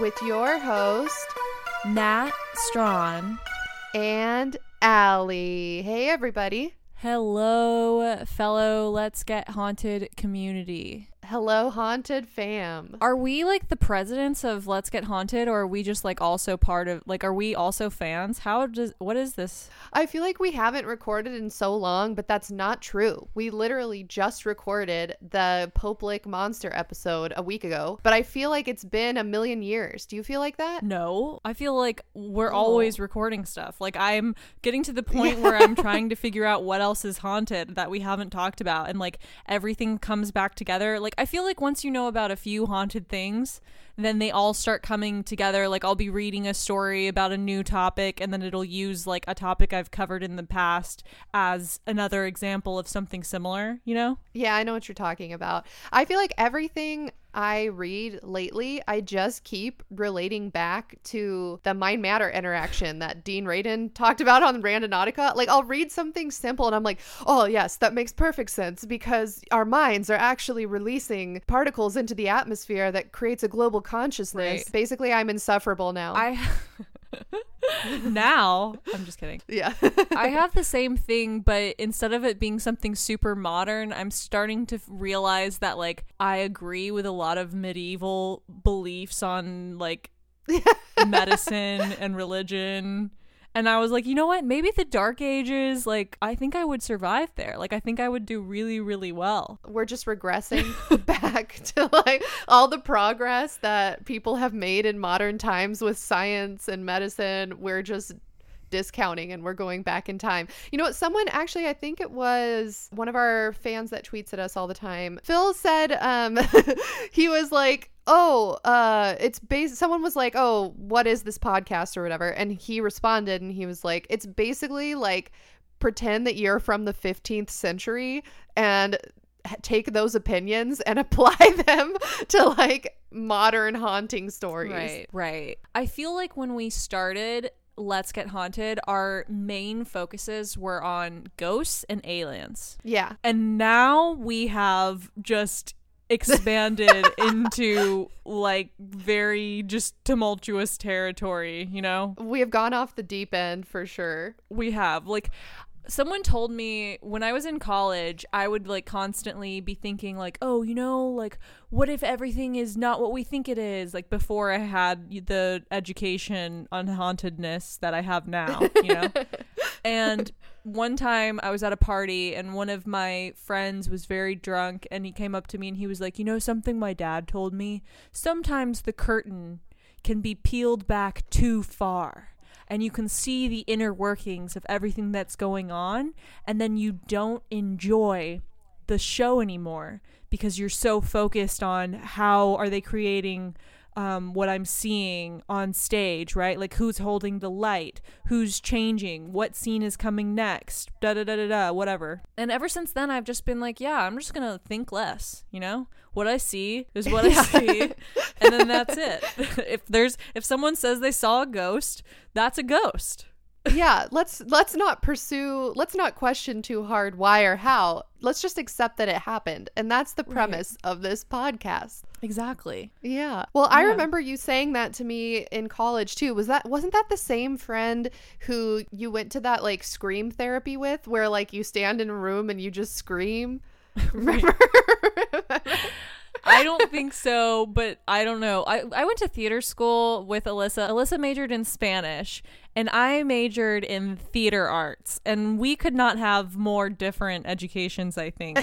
with your host Nat Strawn. and Aly. Hey, everybody. Hello, fellow Let's Get Haunted community. Hello, haunted fam. Are we like the presidents of Let's Get Haunted, or are we just like also part of like are we also fans? How does what is this? I feel like we haven't recorded in so long, but that's not true. We literally just recorded the Pope Lick Monster episode a week ago, but I feel like it's been a million years. Do you feel like that? No, I feel like we're Oh. always recording stuff. Like I'm getting to the point where I'm trying to figure out what else is haunted that we haven't talked about, and like everything comes back together. Like I feel like once you know about a few haunted things, then they all start coming together. Like I'll be reading a story about a new topic, and then it'll use like a topic I've covered in the past as another example of something similar. You know? Yeah, I know what you're talking about. I feel like everything I read lately, I just keep relating back to the mind matter interaction that Dean Radin talked about on Randonautica. Like, I'll read something simple and I'm like, oh, yes, that makes perfect sense because our minds are actually releasing particles into the atmosphere that creates a global consciousness. Right. Basically, I'm insufferable now. I now I'm just kidding. yeah. I have the same thing, but instead of it being something super modern, I'm starting to realize that like I agree with a lot of medieval beliefs on like medicine and religion. And I was like, you know what? Maybe the dark ages, like I think I would survive there. Like I think I would do really really well. we're just regressing back to like all the progress that people have made in modern times with science and medicine. We're just discounting and we're going back in time. You know what? Someone actually, I think it was one of our fans that tweets at us all the time. Phil said um he was like oh uh it's based someone was like oh what is this podcast or whatever and he responded and he was like it's basically like pretend that you're from the 15th century and take those opinions and apply them to like modern haunting stories. Right, right. I feel like when we started Let's Get Haunted, our main focuses were on ghosts and aliens. Yeah. And now we have just expanded into like very just tumultuous territory, you know? We have gone off the deep end for sure. We have like someone told me when I was in college, I would like constantly be thinking like, "Oh, you know, like what if everything is not what we think it is?" Like before I had the education on hauntedness that I have now, you know. and one time I was at a party and one of my friends was very drunk and he came up to me and he was like, "You know something my dad told me? Sometimes the curtain can be peeled back too far." And you can see the inner workings of everything that's going on and then you don't enjoy the show anymore because you're so focused on how are they creating um, what I'm seeing on stage, right? Like who's holding the light, who's changing, what scene is coming next, da da da da da, whatever. And ever since then, I've just been like, yeah, I'm just gonna think less, you know? What I see is what I see, and then that's it. if there's if someone says they saw a ghost, that's a ghost. yeah, let's let's not pursue, let's not question too hard why or how. Let's just accept that it happened. And that's the premise of this podcast. Exactly. Yeah. Well, I remember you saying that to me in college too. Was that wasn't that the same friend who you went to that like scream therapy with where like you stand in a room and you just scream? Remember? I don't think so, but I don't know. I, I went to theater school with Alyssa. Alyssa majored in Spanish, and I majored in theater arts. And we could not have more different educations, I think.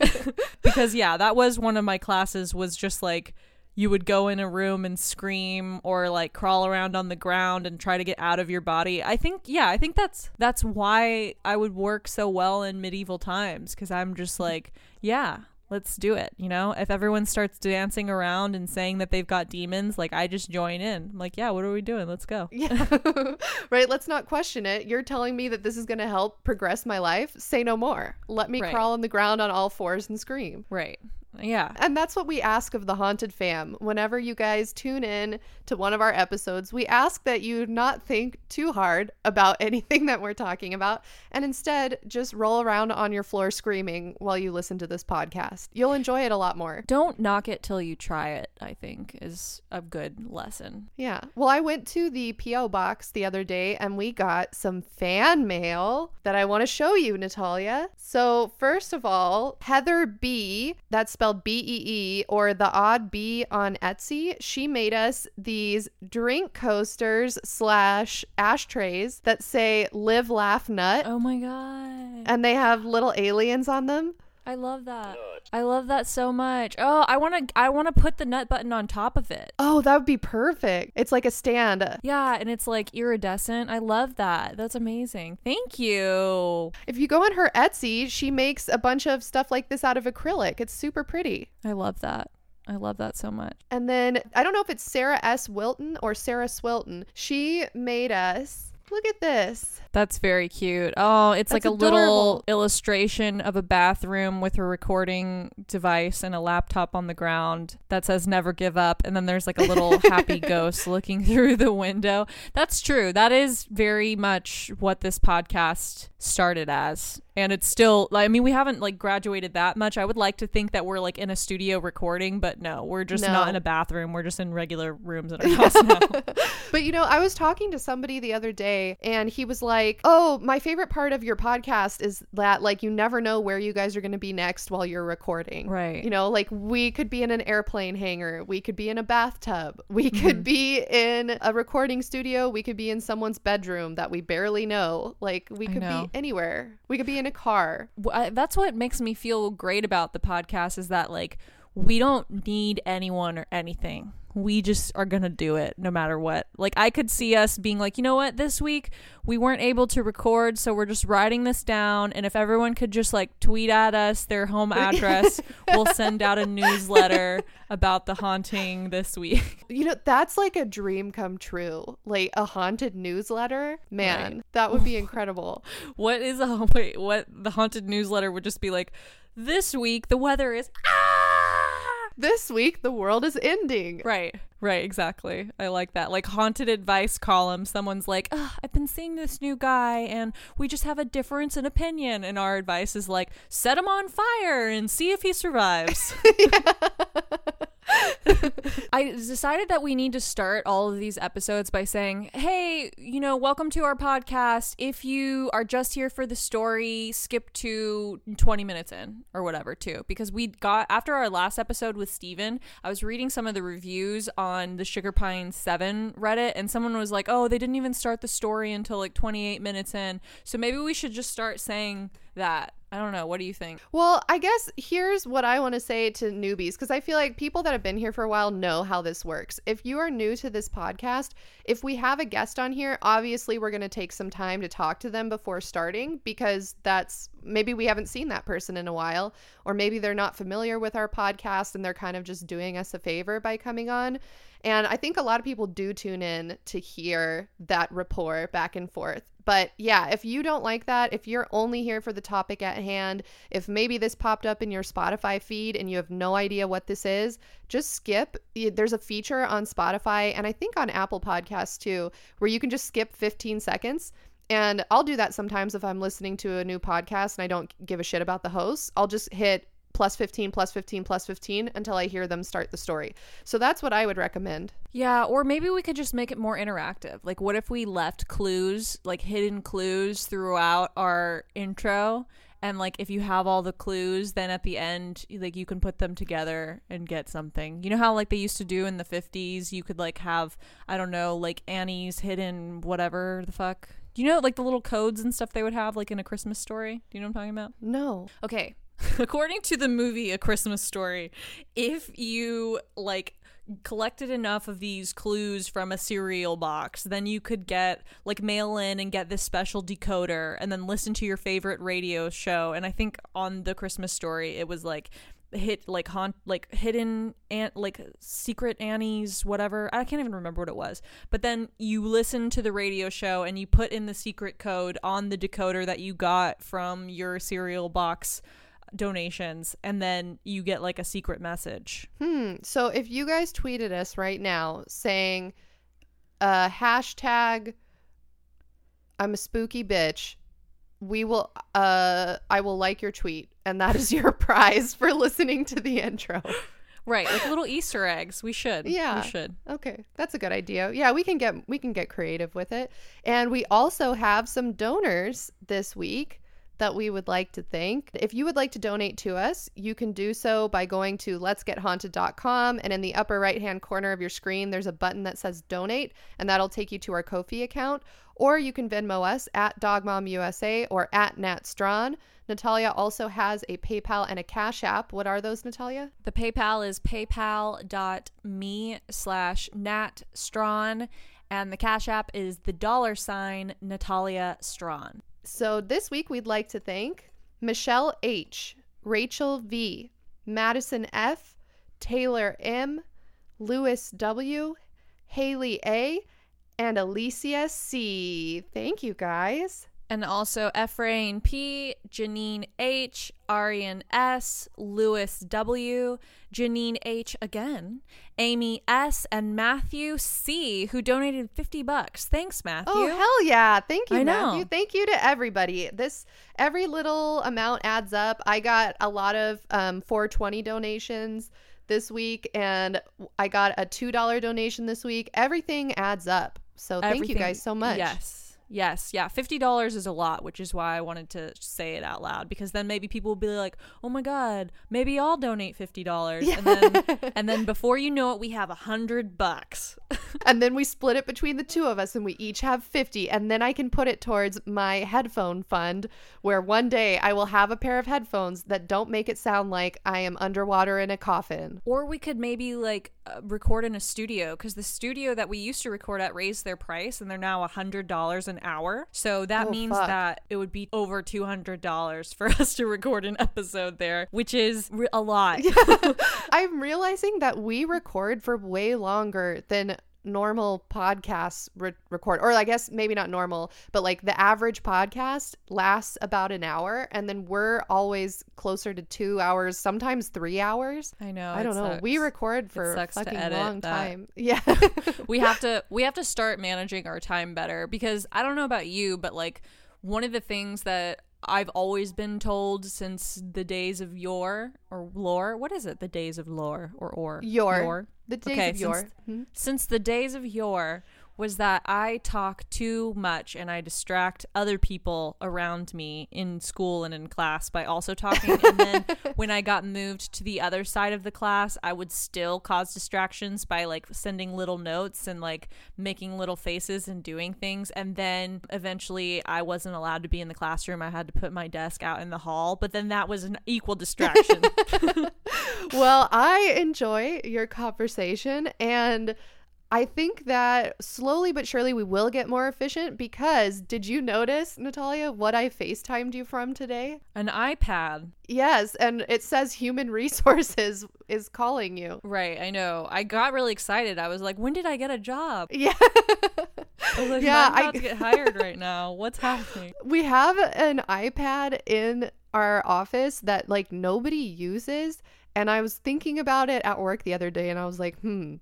because, yeah, that was one of my classes, was just like you would go in a room and scream or like crawl around on the ground and try to get out of your body. I think yeah, I think that's that's why I would work so well in medieval times cuz I'm just mm-hmm. like, yeah, let's do it, you know? If everyone starts dancing around and saying that they've got demons, like I just join in. I'm like, yeah, what are we doing? Let's go. yeah. right, let's not question it. You're telling me that this is going to help progress my life? Say no more. Let me Right. crawl on the ground on all fours and scream. Right. Yeah. And that's what we ask of the Haunted Fam. Whenever you guys tune in to one of our episodes, we ask that you not think too hard about anything that we're talking about and instead just roll around on your floor screaming while you listen to this podcast. You'll enjoy it a lot more. Don't knock it till you try it, I think is a good lesson. Yeah. Well, I went to the P.O. box the other day and we got some fan mail that I want to show you, Natalia. So, first of all, Heather B, that's spelled B E E, or the odd B on Etsy, she made us these drink coasters slash ashtrays that say live, laugh, nut. Oh my god. And they have little aliens on them. I love that. I love that so much. Oh, I want to I want to put the nut button on top of it. Oh, that would be perfect. It's like a stand. Yeah, and it's like iridescent. I love that. That's amazing. Thank you. If you go on her Etsy, she makes a bunch of stuff like this out of acrylic. It's super pretty. I love that. I love that so much. And then I don't know if it's Sarah S. Wilton or Sarah Swilton. She made us. Look at this. That's very cute. Oh, it's That's like a adorable. little illustration of a bathroom with a recording device and a laptop on the ground that says never give up. And then there's like a little happy ghost looking through the window. That's true. That is very much what this podcast started as. And it's still, I mean, we haven't like graduated that much. I would like to think that we're like in a studio recording, but no, we're just No. not in a bathroom. We're just in regular rooms in our house now. But you know, I was talking to somebody the other day and he was like, "Oh, my favorite part of your podcast is that like you never know where you guys are going to be next while you're recording." Right. You know, like we could be in an airplane hangar, we could be in a bathtub, we mm-hmm. could be in a recording studio, we could be in someone's bedroom that we barely know. Like we could be anywhere. We could be in a car. I- that's what makes me feel great about the podcast is that like we don't need anyone or anything we just are gonna do it no matter what like i could see us being like you know what this week we weren't able to record so we're just writing this down and if everyone could just like tweet at us their home address we'll send out a newsletter about the haunting this week You know, that's like a dream come true. Like a haunted newsletter. Man, Right. that would be incredible. what is a wait what the haunted newsletter would just be like this week the weather is ah this week, the world is ending. Right, right, exactly. I like that. Like haunted advice column. Someone's like, Ugh, I've been seeing this new guy and we just have a difference in opinion. And our advice is like, set him on fire and see if he survives. I decided that we need to start all of these episodes by saying, hey, you know, welcome to our podcast. If you are just here for the story, skip to 20 minutes in or whatever, too. Because we got, after our last episode with Steven, I was reading some of the reviews on the Sugar Pine 7 Reddit, and someone was like, oh, they didn't even start the story until like 28 minutes in. So maybe we should just start saying that. I don't know. What do you think? Well, I guess here's what I want to say to newbies because I feel like people that have been here for a while know how this works. If you are new to this podcast, if we have a guest on here, obviously we're going to take some time to talk to them before starting because that's maybe we haven't seen that person in a while, or maybe they're not familiar with our podcast and they're kind of just doing us a favor by coming on. And I think a lot of people do tune in to hear that rapport back and forth. But yeah, if you don't like that, if you're only here for the topic at hand, if maybe this popped up in your Spotify feed and you have no idea what this is, just skip. There's a feature on Spotify and I think on Apple Podcasts too, where you can just skip 15 seconds. And I'll do that sometimes if I'm listening to a new podcast and I don't give a shit about the host. I'll just hit plus 15 plus 15 plus 15 until I hear them start the story. So that's what I would recommend. Yeah, or maybe we could just make it more interactive. Like what if we left clues, like hidden clues throughout our intro and like if you have all the clues then at the end like you can put them together and get something. You know how like they used to do in the 50s, you could like have I don't know, like Annie's hidden whatever the fuck. Do you know like the little codes and stuff they would have like in a Christmas story? Do you know what I'm talking about? No. Okay. According to the movie A Christmas Story, if you like collected enough of these clues from a cereal box, then you could get like mail in and get this special decoder and then listen to your favorite radio show. And I think on the Christmas story it was like hit like haunt like hidden and like secret annie's whatever i can't even remember what it was but then you listen to the radio show and you put in the secret code on the decoder that you got from your cereal box donations and then you get like a secret message. Hmm. So if you guys tweeted us right now saying uh hashtag I'm a spooky bitch, we will uh I will like your tweet and that is your prize for listening to the intro. Right, like little Easter eggs. We should. Yeah. We should. Okay, that's a good idea. Yeah, we can get we can get creative with it. And we also have some donors this week that we would like to thank. If you would like to donate to us, you can do so by going to letsgethaunted.com and in the upper right hand corner of your screen, there's a button that says donate, and that'll take you to our Ko-fi account. Or you can Venmo us at DogMomUSA or at Nat Strawn. Natalia also has a PayPal and a Cash App. What are those, Natalia? The PayPal is paypal.me slash Nat Strawn, and the Cash App is the dollar sign Natalia Strawn. So this week we'd like to thank Michelle H, Rachel V, Madison F, Taylor M, Lewis W, Haley A, and Alicia C. Thank you guys. And also Ephraim P, Janine H, Arian S, Lewis W, Janine H again, Amy S, and Matthew C, who donated 50 bucks. Thanks, Matthew. Oh, hell yeah. Thank you, I know. Matthew. Thank you to everybody. This every little amount adds up. I got a lot of um 420 donations this week and I got a $2 donation this week. Everything adds up. So thank you guys so much. Yes. Yes. Yeah. $50 is a lot, which is why I wanted to say it out loud because then maybe people will be like, oh my God, maybe I'll donate $50. And then, and then before you know it, we have a hundred bucks. and then we split it between the two of us and we each have 50 and then i can put it towards my headphone fund where one day i will have a pair of headphones that don't make it sound like i am underwater in a coffin Or we could maybe like uh, record in a studio because the studio that we used to record at raised their price and they're now a hundred dollars an hour. So that Oh, means fuck. that it would be over two hundred dollars for us to record an episode there, which is re- a lot. i'm realizing that we record for way longer than normal podcasts re- record or i guess maybe not normal but like the average podcast lasts about an hour and then we're always closer to two hours sometimes three hours I know. i don't know we record for a fucking long that. time yeah we have to we have to start managing our time better because I don't know about you, but like one of the things that I've always been told since the days of yore or lore. What is it? The days of lore or or Yore. The days Okay, of yore since- Hmm? since the days of yore was that I talk too much and I distract other people around me in school and in class by also talking. and then when I got moved to the other side of the class, I would still cause distractions by like sending little notes and like making little faces and doing things. And then eventually I wasn't allowed to be in the classroom. I had to put my desk out in the hall. But then that was an equal distraction. well, I enjoy your conversation and I think that slowly but surely we will get more efficient because did you notice, Natalia, what I FaceTimed you from today? An iPad. Yes, and it says human resources is calling you. Right, I know. I got really excited. I was like, when did I get a job? Yeah. I was like, Yeah, I'm about I- to get hired right now. What's happening? we have an iPad in our office that like nobody uses and I was thinking about it at work the other day and I was like, "Hmm,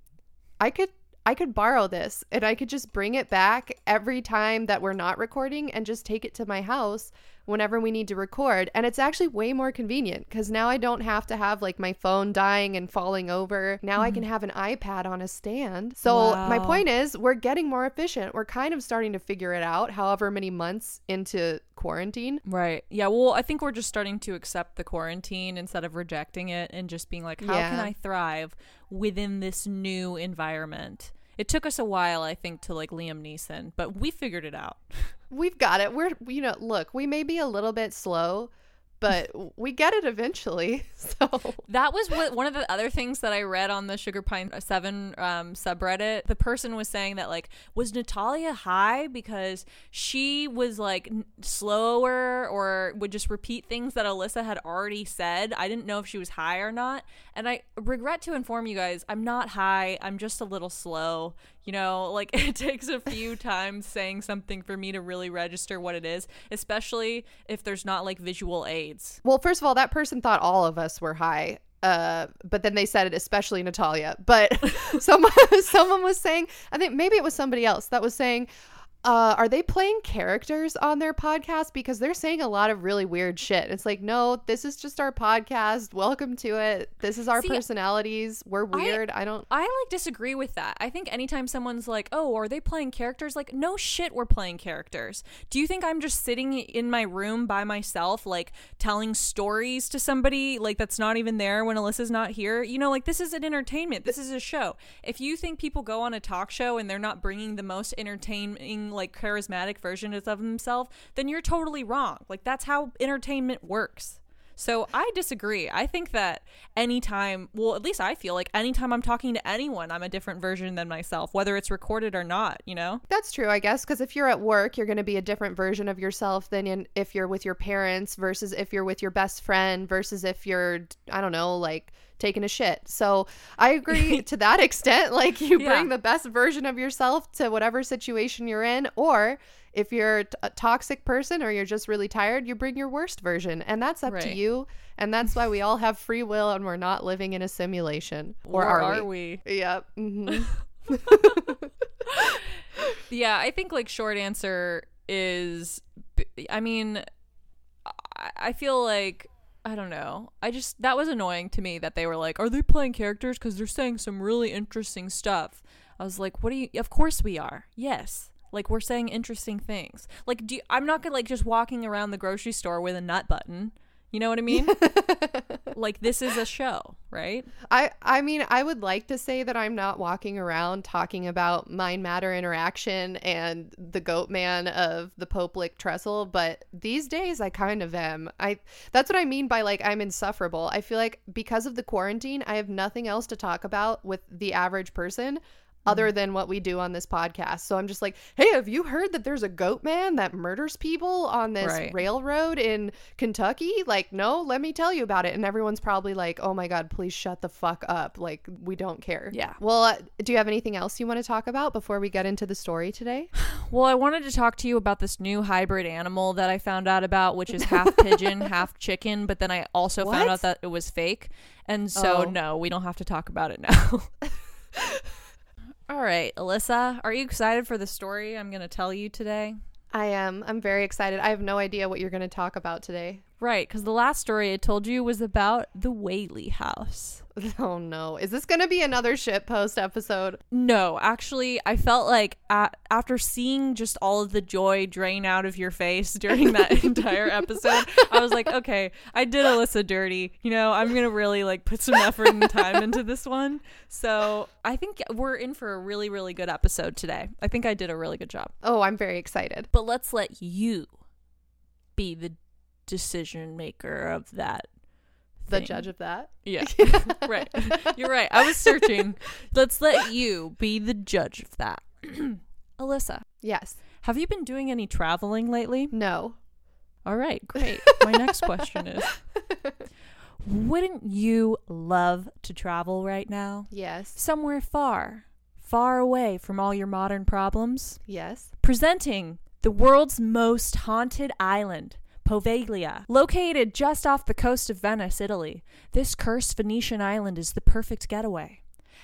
I could I could borrow this and I could just bring it back every time that we're not recording and just take it to my house whenever we need to record. And it's actually way more convenient because now I don't have to have like my phone dying and falling over. Now I can mm-hmm. have an iPad on a stand. So my point is, we're getting more efficient. We're kind of starting to figure it out, however many months into quarantine. Right. Yeah. Well, I think we're just starting to accept the quarantine instead of rejecting it and just being like, how can I thrive within this new environment? It took us a while, I think, to like Liam Neeson, but we figured it out. We've got it. We're, you know, look, we may be a little bit slow, but we get it eventually. So, That was what one of the other things that I read on the Sugar Pine Seven um, subreddit. The person was saying that like was Natalia high because she was like slower or would just repeat things that Alyssa had already said. I didn't know if she was high or not, and I regret to inform you guys I'm not high. I'm just a little slow. You know, like it takes a few times saying something for me to really register what it is, especially if there's not like visual aids. well, first of all, that person thought all of us were high. Uh, but then they said it, especially Natalia. But someone, someone was saying, I think maybe it was somebody else that was saying, uh, are they playing characters on their podcast? Because they're saying a lot of really weird shit. It's like, no, this is just our podcast. Welcome to it. This is our See, personalities. We're weird. I, don't. I like disagree with that. I think anytime someone's like, "Oh, are they playing characters?" Like, no shit, we're playing characters. Do you think I'm just sitting in my room by myself, like telling stories to somebody like that's not even there when Alyssa's not here? You know, like this is an entertainment. This is a show. If you think people go on a talk show and they're not bringing the most entertaining, like charismatic version of himself, then you're totally wrong. Like that's how entertainment works. So I disagree. I think that anytime, well, at least I feel like anytime I'm talking to anyone, I'm a different version than myself, whether it's recorded or not, you know? That's true, I guess, because if you're at work, you're going to be a different version of yourself than in, if you're with your parents versus if you're with your best friend versus if you're, I don't know, like taking a shit. So I agree to that extent. Like you Yeah. bring the best version of yourself to whatever situation you're in, or if you're a toxic person or you're just really tired, you bring your worst version, and that's up to you. And that's why we all have free will, and we're not living in a simulation. Or, are, we? we? Yep. hmm Yeah, I think like short answer is, I mean, I feel like. I don't know. I just that was annoying to me that they were like, "Are they playing characters cuz they're saying some really interesting stuff." I was like, "What do you Of course we are. Yes. Like we're saying interesting things. Like do you, I'm not to like just walking around the grocery store with a nut button. You know what I mean? like this is a show, right? I I mean, I would like to say that I'm not walking around talking about mind matter interaction and the goat man of the Pope Lick trestle, but these days I kind of am. I that's what I mean by like I'm insufferable. I feel like because of the quarantine, I have nothing else to talk about with the average person. Other than what we do on this podcast. So I'm just like, hey, have you heard that there's a goat man that murders people on this Right. railroad in Kentucky? Like, no, let me tell you about it. And everyone's probably like, oh my God, please shut the fuck up. Like, we don't care. Yeah. Well, uh, do you have anything else you want to talk about before we get into the story today? Well, I wanted to talk to you about this new hybrid animal that I found out about, which is half pigeon, half chicken, but then I also found out that it was fake. And so, Oh. no, we don't have to talk about it now. All right, Alyssa, are you excited for the story I'm going to tell you today? I am. I'm very excited. I have no idea what you're going to talk about today. Right, because the last story I told you was about the Whaley house. Oh no. Is this going to be another shit post episode? No, actually, I felt like a after seeing just all of the joy drain out of your face during that entire episode, I was like, okay, I did Alyssa dirty. You know, I'm gonna really like put some effort and time into this one. So I think we're in for a really, really good episode today. I think I did a really good job. Oh, I'm very excited. But let's let you be the decision maker of that The thing. judge of that. Yeah. right. You're right. I was searching. Let's let you be the judge of that. Alyssa, Yes. have you been doing any traveling lately? No. All right, great. My next question is Wouldn't you love to travel right now? Yes. Somewhere far, far away from all your modern problems? Yes. Presenting the world's most haunted island, Poveglia. Located just off the coast of Venice, Italy, this cursed Venetian island is the perfect getaway.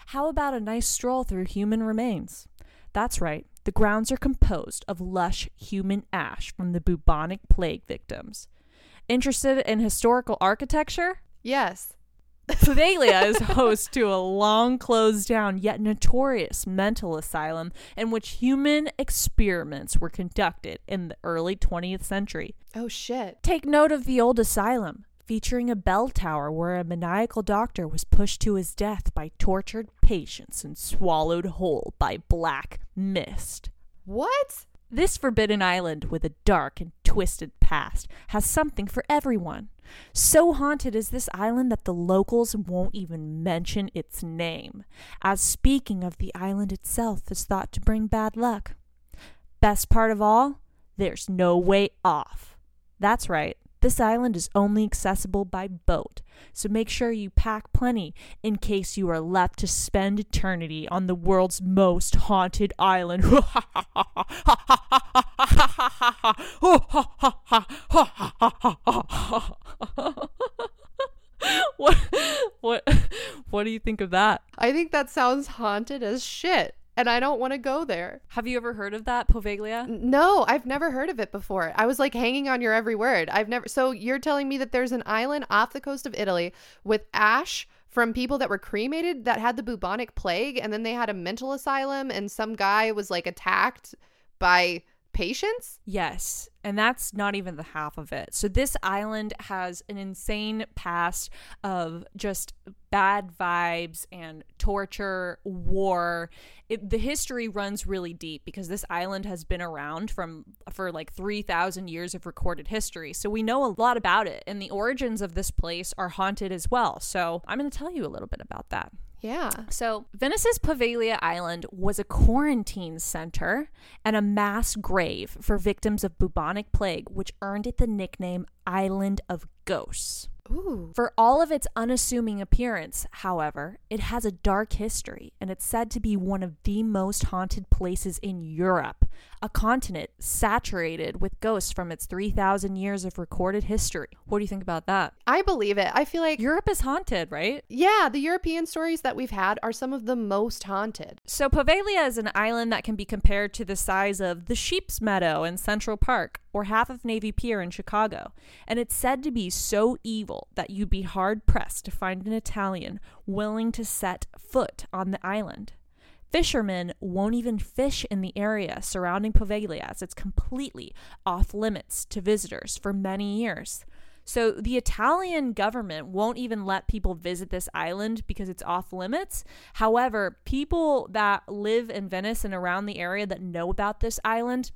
How about a nice stroll through human remains? That's right, the grounds are composed of lush human ash from the bubonic plague victims. Interested in historical architecture? Yes. Poveglia is host to a long closed down yet notorious mental asylum in which human experiments were conducted in the early 20th century. Oh shit. Take note of the old asylum, featuring a bell tower where a maniacal doctor was pushed to his death by tortured patients and swallowed whole by black mist. What? This forbidden island with a dark and twisted past has something for everyone. So haunted is this island that the locals won't even mention its name, as speaking of the island itself is thought to bring bad luck. Best part of all, there's no way off. That's right, this island is only accessible by boat, so make sure you pack plenty in case you are left to spend eternity on the world's most haunted island. what what what do you think of that? I think that sounds haunted as shit. And I don't want to go there. Have you ever heard of that, Poveglia? No, I've never heard of it before. I was like hanging on your every word. I've never. So you're telling me that there's an island off the coast of Italy with ash from people that were cremated that had the bubonic plague, and then they had a mental asylum, and some guy was like attacked by patients? Yes, and that's not even the half of it. So this island has an insane past of just bad vibes and torture, war. It, the history runs really deep because this island has been around from for like 3000 years of recorded history. So we know a lot about it and the origins of this place are haunted as well. So I'm going to tell you a little bit about that. Yeah. So, Venice's Poveglia Island was a quarantine center and a mass grave for victims of bubonic plague, which earned it the nickname Island of Ghosts. Ooh. For all of its unassuming appearance, however, it has a dark history and it's said to be one of the most haunted places in Europe, a continent saturated with ghosts from its 3,000 years of recorded history. What do you think about that? I believe it. I feel like Europe is haunted, right? yeah, the European stories that we've had are some of the most haunted. So Poveglia is an island that can be compared to the size of the Sheep's Meadow in Central Park or half of Navy Pier in Chicago, and it's said to be so evil that you'd be hard pressed to find an Italian willing to set foot on the island. Fishermen won't even fish in the area surrounding Poveglia as it's completely off limits to visitors for many years. So the Italian government won't even let people visit this island because it's off limits. However, people that live in Venice and around the area that know about this island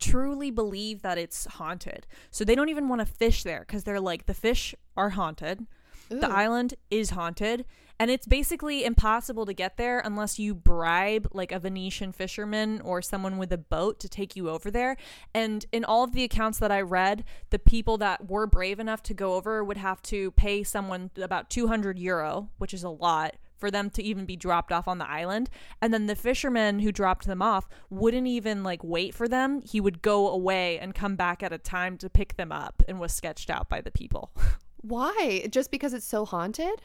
truly believe that it's haunted. So they don't even want to fish there because they're like, the fish are haunted. The island is haunted. And it's basically impossible to get there unless you bribe like a Venetian fisherman or someone with a boat to take you over there. And in all of the accounts that I read, the people that were brave enough to go over would have to pay someone about 200 euro, which is a lot, for them to even be dropped off on the island. And then the fisherman who dropped them off wouldn't even like wait for them. He would go away and come back at a time to pick them up and was sketched out by the people. Why? Just because it's so haunted?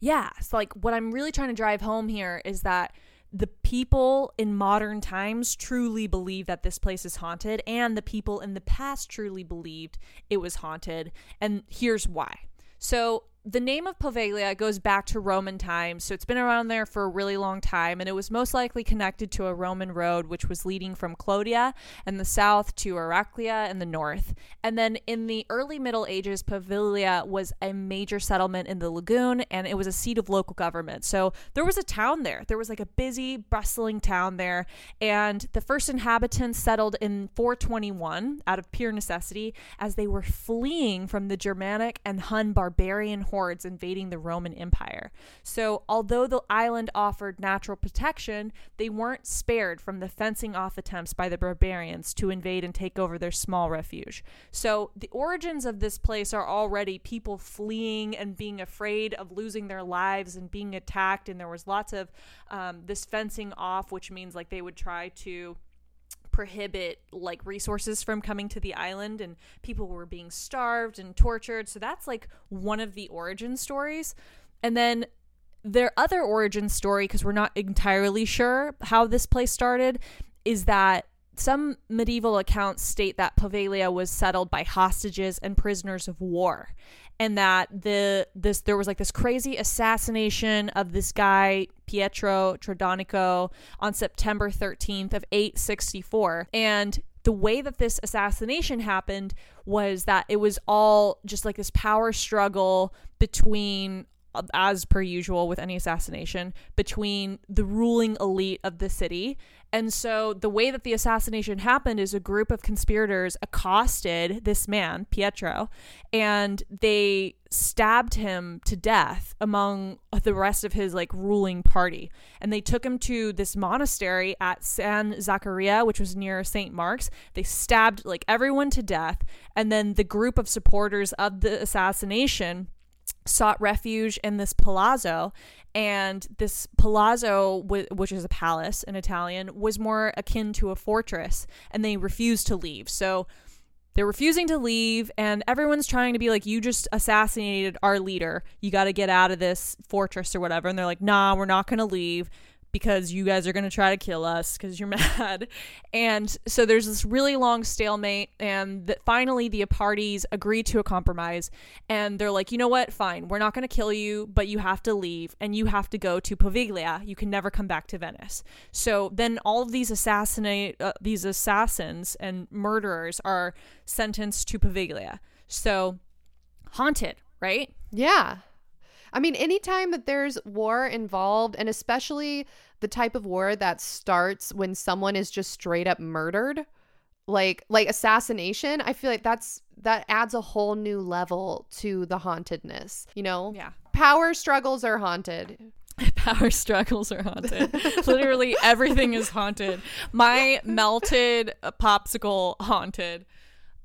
yeah, So, like what I'm really trying to drive home here is that the people in modern times truly believe that this place is haunted, and the people in the past truly believed it was haunted. And here's why. So, the name of Poveglia goes back to Roman times, so it's been around there for a really long time, and it was most likely connected to a Roman road which was leading from Clodia in the south to Heraclea in the north. And then in the early Middle Ages, Poveglia was a major settlement in the lagoon, and it was a seat of local government. So there was a town there. There was like a busy, bustling town there, and the first inhabitants settled in 421 out of pure necessity as they were fleeing from the Germanic and Hun barbarian hordes invading the Roman Empire. So, although the island offered natural protection, they weren't spared from the fencing off attempts by the barbarians to invade and take over their small refuge. So, the origins of this place are already people fleeing and being afraid of losing their lives and being attacked. And there was lots of um, this fencing off, which means like they would try to prohibit like resources from coming to the island and people were being starved and tortured. So that's like one of the origin stories. And then their other origin story because we're not entirely sure how this place started is that some medieval accounts state that Poveglia was settled by hostages and prisoners of war and that the this there was like this crazy assassination of this guy Pietro Tradonico on September 13th of 864 and the way that this assassination happened was that it was all just like this power struggle between as per usual with any assassination, between the ruling elite of the city. And so the way that the assassination happened is a group of conspirators accosted this man, Pietro, and they stabbed him to death among the rest of his like ruling party. And they took him to this monastery at San Zaccaria, which was near St. Mark's. They stabbed like everyone to death. And then the group of supporters of the assassination sought refuge in this palazzo and this palazzo which is a palace in italian was more akin to a fortress and they refused to leave. So they're refusing to leave and everyone's trying to be like you just assassinated our leader. You got to get out of this fortress or whatever and they're like nah we're not going to leave because you guys are going to try to kill us because you're mad. And so there's this really long stalemate, and that finally the parties agree to a compromise. And they're like, you know what? Fine, we're not going to kill you, but you have to leave and you have to go to Poveglia. You can never come back to Venice. So then all of these assassinate uh, these assassins and murderers are sentenced to Poveglia. So haunted, right? Yeah. I mean, anytime that there's war involved, and especially the type of war that starts when someone is just straight up murdered, like like assassination, I feel like that's that adds a whole new level to the hauntedness. You know, yeah. Power struggles are haunted. Power struggles are haunted. Literally everything is haunted. My melted popsicle haunted.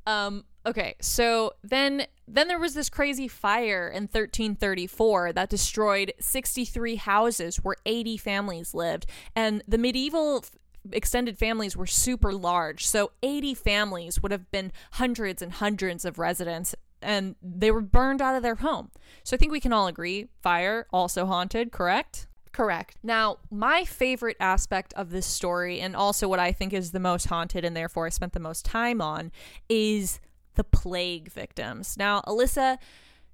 Um, okay, so then then there was this crazy fire in 1334 that destroyed 63 houses where 80 families lived, and the medieval extended families were super large. So 80 families would have been hundreds and hundreds of residents and they were burned out of their home. So I think we can all agree fire also haunted, correct? Correct. Now, my favorite aspect of this story, and also what I think is the most haunted and therefore I spent the most time on, is the plague victims. Now, Alyssa,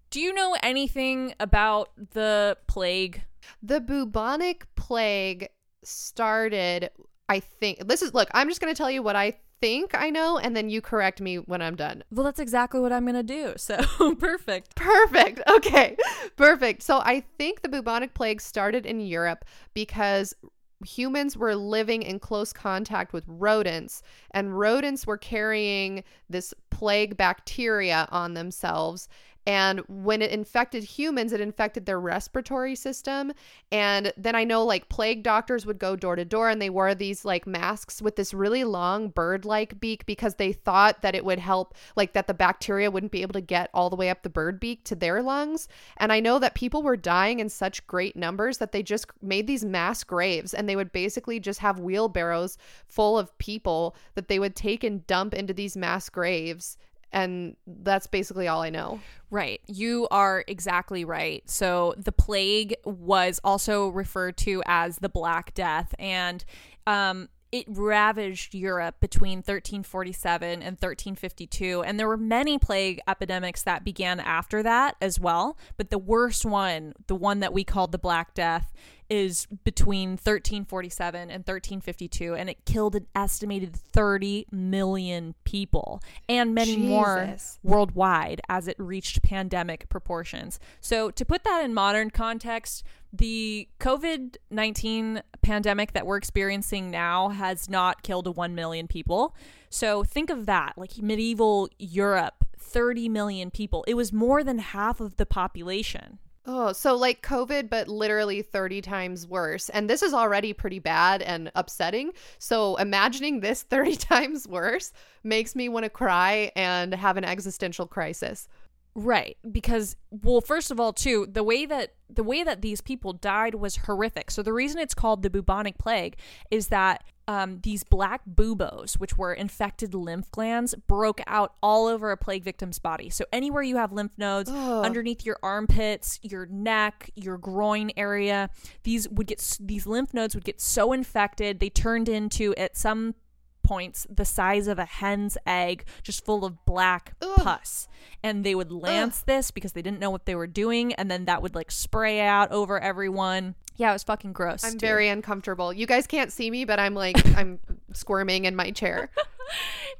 do you know anything about the plague? The bubonic plague started, I think. This is, look, I'm just going to tell you what I think I know, and then you correct me when I'm done. Well, that's exactly what I'm going to do. So, perfect. Perfect. Okay. Perfect. So, I think the bubonic plague started in Europe because humans were living in close contact with rodents, and rodents were carrying this plague bacteria on themselves. And when it infected humans, it infected their respiratory system. And then I know like plague doctors would go door to door and they wore these like masks with this really long bird like beak because they thought that it would help, like that the bacteria wouldn't be able to get all the way up the bird beak to their lungs. And I know that people were dying in such great numbers that they just made these mass graves and they would basically just have wheelbarrows full of people that they would take and dump into these mass graves and that's basically all I know. Right. You are exactly right. So the plague was also referred to as the Black Death and um it ravaged Europe between 1347 and 1352 and there were many plague epidemics that began after that as well, but the worst one, the one that we called the Black Death, is between 1347 and 1352 and it killed an estimated 30 million people and many Jesus. more worldwide as it reached pandemic proportions. So to put that in modern context, the COVID-19 pandemic that we're experiencing now has not killed 1 million people. So think of that, like medieval Europe 30 million people. It was more than half of the population. Oh, so like COVID, but literally 30 times worse. And this is already pretty bad and upsetting. So imagining this 30 times worse makes me want to cry and have an existential crisis. Right, because well, first of all, too, the way that the way that these people died was horrific. So the reason it's called the bubonic plague is that um, these black buboes, which were infected lymph glands, broke out all over a plague victim's body. So anywhere you have lymph nodes, Ugh. underneath your armpits, your neck, your groin area, these would get these lymph nodes would get so infected they turned into at some points the size of a hen's egg, just full of black Ugh. pus. And they would lance this because they didn't know what they were doing, and then that would like spray out over everyone. Yeah, it was fucking gross. I'm dude. very uncomfortable. You guys can't see me, but I'm like, I'm squirming in my chair.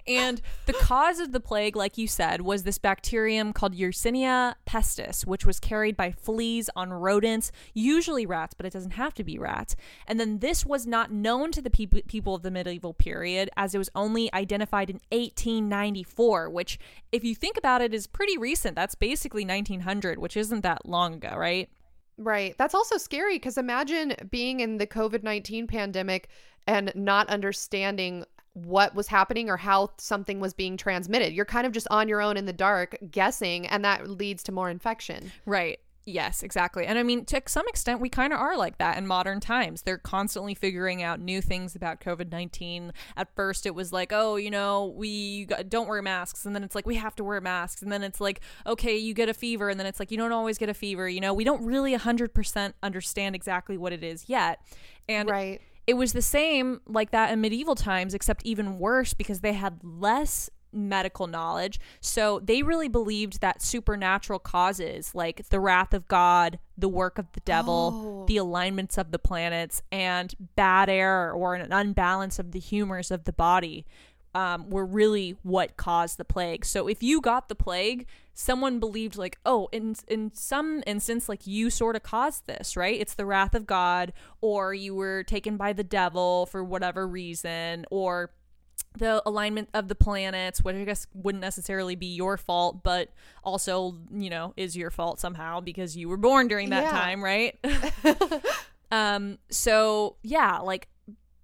And the cause of the plague, like you said, was this bacterium called Yersinia pestis, which was carried by fleas on rodents, usually rats, but it doesn't have to be rats. And then this was not known to the peop- people of the medieval period, as it was only identified in 1894, which, if you think about it, is pretty recent. That's basically 1900, which isn't that long ago, right? Right. That's also scary because imagine being in the COVID 19 pandemic and not understanding what was happening or how something was being transmitted. You're kind of just on your own in the dark guessing, and that leads to more infection. Right. Yes, exactly. And I mean, to some extent, we kind of are like that in modern times. They're constantly figuring out new things about COVID 19. At first, it was like, oh, you know, we got- don't wear masks. And then it's like, we have to wear masks. And then it's like, okay, you get a fever. And then it's like, you don't always get a fever. You know, we don't really 100% understand exactly what it is yet. And right. it was the same like that in medieval times, except even worse because they had less medical knowledge. So they really believed that supernatural causes like the wrath of God, the work of the devil, Oh. the alignments of the planets, and bad air or an unbalance of the humors of the body. Um, were really what caused the plague. So if you got the plague, someone believed like, oh, in in some instance, like you sort of caused this, right? It's the wrath of God, or you were taken by the devil for whatever reason, or the alignment of the planets, which I guess wouldn't necessarily be your fault, but also, you know, is your fault somehow because you were born during that Yeah. time, right? um, so yeah, like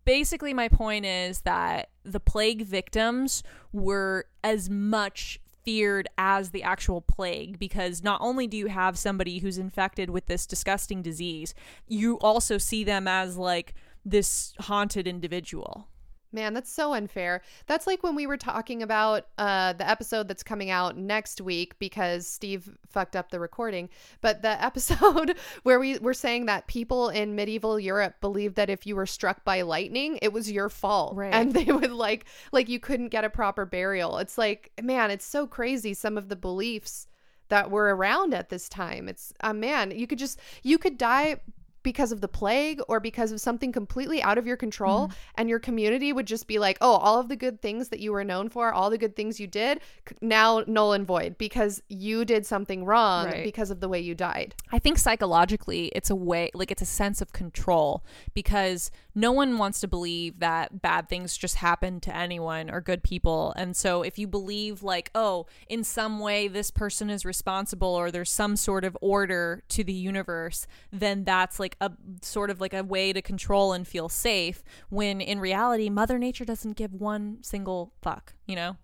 basically my point is that the plague victims were as much feared as the actual plague because not only do you have somebody who's infected with this disgusting disease, you also see them as like this haunted individual. Man, that's so unfair. That's like when we were talking about uh, the episode that's coming out next week because Steve fucked up the recording. But the episode where we were saying that people in medieval Europe believed that if you were struck by lightning, it was your fault, Right. and they would like like you couldn't get a proper burial. It's like, man, it's so crazy. Some of the beliefs that were around at this time. It's uh, man, you could just you could die because of the plague or because of something completely out of your control Mm-hmm. and your community would just be like oh all of the good things that you were known for all the good things you did now null and void because you did something wrong Right. because of the way you died I think psychologically it's a way like it's a sense of control because no one wants to believe that bad things just happen to anyone or good people. And so if you believe like, oh, in some way this person is responsible or there's some sort of order to the universe, then that's like a sort of like a way to control and feel safe when in reality mother nature doesn't give one single fuck, you know?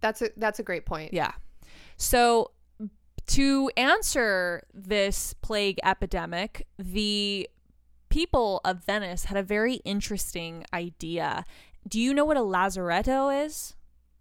that's a that's a great point Yeah. So to answer this plague epidemic, the people of Venice had a very interesting idea. Do you know what a lazaretto is?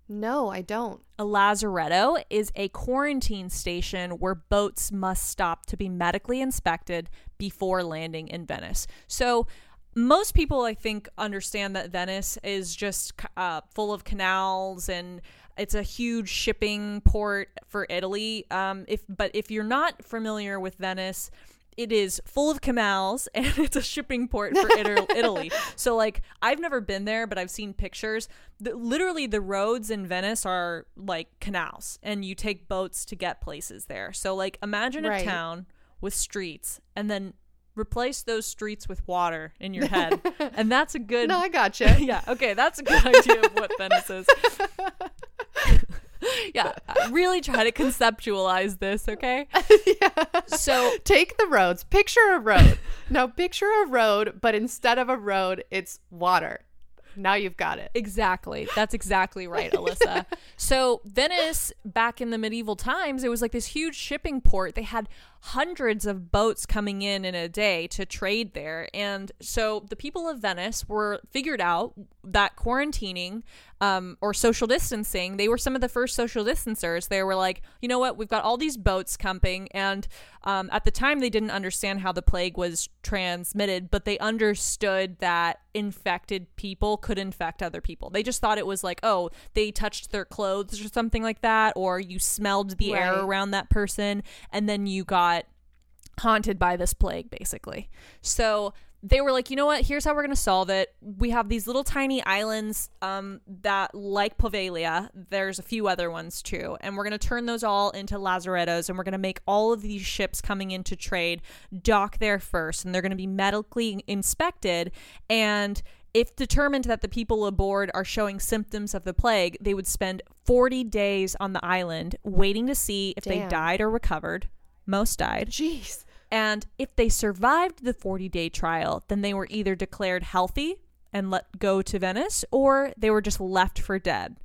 No i don't A lazaretto is a quarantine station where boats must stop to be medically inspected before landing in Venice. So, most people, I think, understand that Venice is just uh, full of canals and it's a huge shipping port for Italy. Um, if but if you're not familiar with Venice, it is full of canals and it's a shipping port for Italy. So like I've never been there, but I've seen pictures. The, literally, the roads in Venice are like canals, and you take boats to get places there. So like imagine a town with streets, and then replace those streets with water in your head, and that's a good. no i gotcha yeah, okay, that's a good idea of what Venice is. yeah, really try to conceptualize this, okay? yeah. So take the roads. Picture a road. now picture a road, but instead of a road, it's water. Now you've got it. Exactly. That's exactly right, Alyssa. so, Venice, back in the medieval times, it was like this huge shipping port. They had hundreds of boats coming in in a day to trade there. And so the people of Venice were figured out that quarantining um, or social distancing, they were some of the first social distancers. They were like, you know what, we've got all these boats coming. And um, at the time, they didn't understand how the plague was transmitted, but they understood that infected people could infect other people. They just thought it was like, oh, they touched their clothes or something like that, or you smelled the right. air around that person, and then you got haunted by this plague, basically. So they were like, you know what? Here's how we're going to solve it. We have these little tiny islands um, that, like Poveglia, there's a few other ones too. And we're going to turn those all into lazarettos and we're going to make all of these ships coming into trade dock there first. And they're going to be medically inspected. And if determined that the people aboard are showing symptoms of the plague, they would spend 40 days on the island waiting to see if Damn. they died or recovered. Most died. Jeez. And if they survived the 40 day trial, then they were either declared healthy and let go to Venice or they were just left for dead.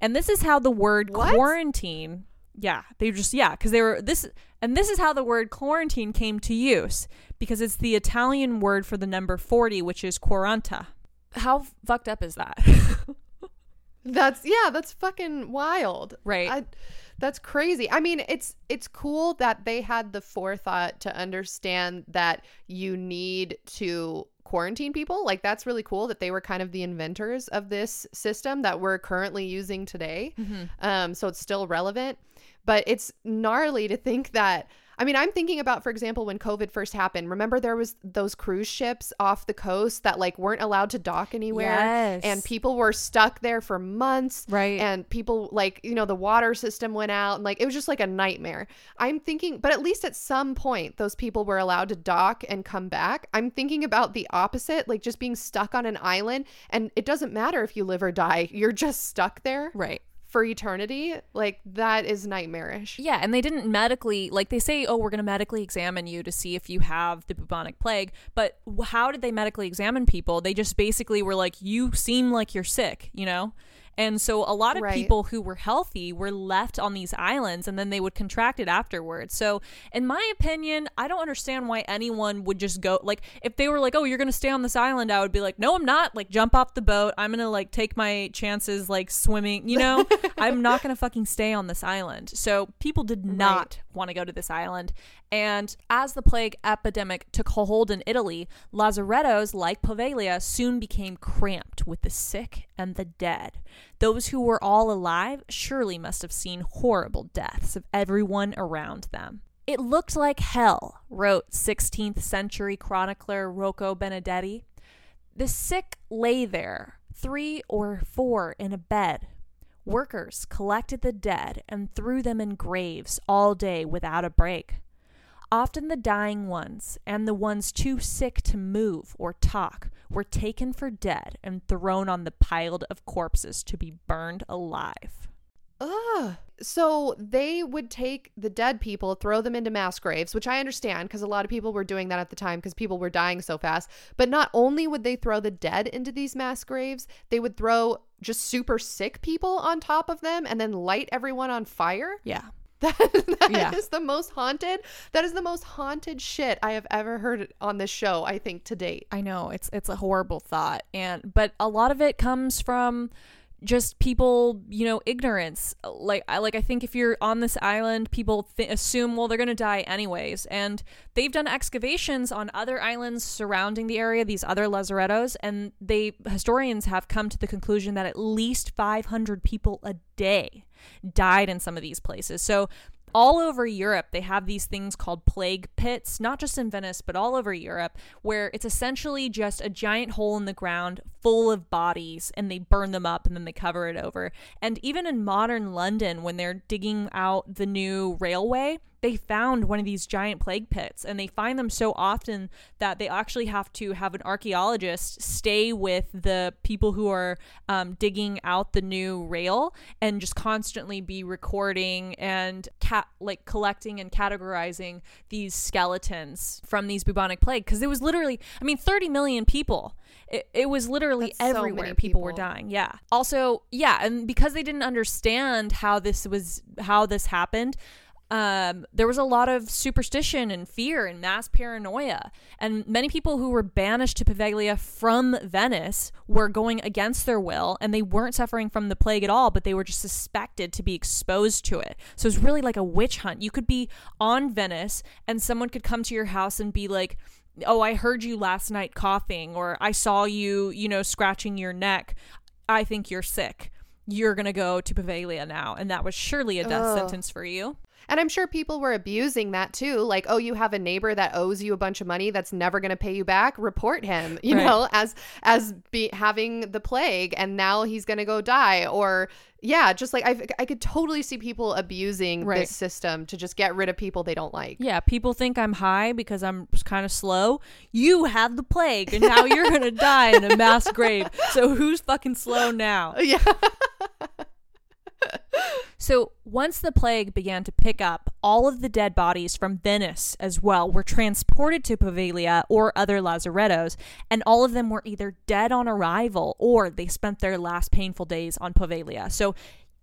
And this is how the word what? quarantine, yeah, they just, yeah, because they were this, and this is how the word quarantine came to use because it's the Italian word for the number 40, which is quaranta. How fucked up is that? that's, yeah, that's fucking wild. Right. I, that's crazy. I mean, it's it's cool that they had the forethought to understand that you need to quarantine people. Like that's really cool that they were kind of the inventors of this system that we're currently using today. Mm-hmm. Um, so it's still relevant, but it's gnarly to think that I mean, I'm thinking about, for example, when COVID first happened. Remember, there was those cruise ships off the coast that like weren't allowed to dock anywhere, yes. and people were stuck there for months. Right. And people like you know the water system went out, and like it was just like a nightmare. I'm thinking, but at least at some point, those people were allowed to dock and come back. I'm thinking about the opposite, like just being stuck on an island, and it doesn't matter if you live or die, you're just stuck there. Right for eternity, like that is nightmarish. Yeah, and they didn't medically like they say, "Oh, we're going to medically examine you to see if you have the bubonic plague." But how did they medically examine people? They just basically were like, "You seem like you're sick," you know? And so a lot of right. people who were healthy were left on these islands and then they would contract it afterwards. So, in my opinion, I don't understand why anyone would just go like if they were like, "Oh, you're going to stay on this island." I would be like, "No, I'm not. Like jump off the boat. I'm going to like take my chances like swimming, you know? I'm not going to fucking stay on this island." So, people did not right. want to go to this island. And as the plague epidemic took hold in Italy, lazarettos like Poveglia soon became cramped with the sick and the dead. Those who were all alive surely must have seen horrible deaths of everyone around them. It looked like hell, wrote 16th century chronicler Rocco Benedetti. The sick lay there, three or four in a bed. Workers collected the dead and threw them in graves all day without a break. Often the dying ones and the ones too sick to move or talk were taken for dead and thrown on the pile of corpses to be burned alive. Ugh. So they would take the dead people, throw them into mass graves, which I understand because a lot of people were doing that at the time because people were dying so fast. But not only would they throw the dead into these mass graves, they would throw just super sick people on top of them and then light everyone on fire. Yeah. That, that yeah. is the most haunted. That is the most haunted shit I have ever heard on this show, I think, to date. I know. It's it's a horrible thought. And but a lot of it comes from just people, you know, ignorance. Like I like I think if you're on this island, people th- assume well they're going to die anyways. And they've done excavations on other islands surrounding the area, these other lazarettos, and they historians have come to the conclusion that at least 500 people a day died in some of these places. So all over Europe, they have these things called plague pits, not just in Venice, but all over Europe, where it's essentially just a giant hole in the ground full of bodies and they burn them up and then they cover it over. And even in modern London, when they're digging out the new railway, they found one of these giant plague pits and they find them so often that they actually have to have an archaeologist stay with the people who are um, digging out the new rail and just constantly be recording and cat like collecting and categorizing these skeletons from these bubonic plague. Because it was literally i mean 30 million people. It, it was literally That's everywhere many people were dying yeah. Also yeah and because they didn't understand how this was how this happened um, there was a lot of superstition and fear and mass paranoia. And many people who were banished to Poveglia from Venice were going against their will and they weren't suffering from the plague at all, but they were just suspected to be exposed to it. So it was really like a witch hunt. You could be on Venice and someone could come to your house and be like, Oh, I heard you last night coughing, or I saw you, you know, scratching your neck. I think you're sick. You're going to go to Poveglia now. And that was surely a death sentence for you. And I'm sure people were abusing that too. Like, oh, you have a neighbor that owes you a bunch of money that's never going to pay you back. Report him, you Right. know, as as be having the plague, and now he's going to go die. Or yeah, just like I, I could totally see people abusing Right. this system to just get rid of people they don't like. Yeah, people think I'm high because I'm kind of slow. You have the plague, and now you're gonna die in a mass grave. So who's fucking slow now? Yeah. So once the plague began to pick up, all of the dead bodies from Venice as well were transported to Poveglia or other lazarettos, and all of them were either dead on arrival or they spent their last painful days on Poveglia. So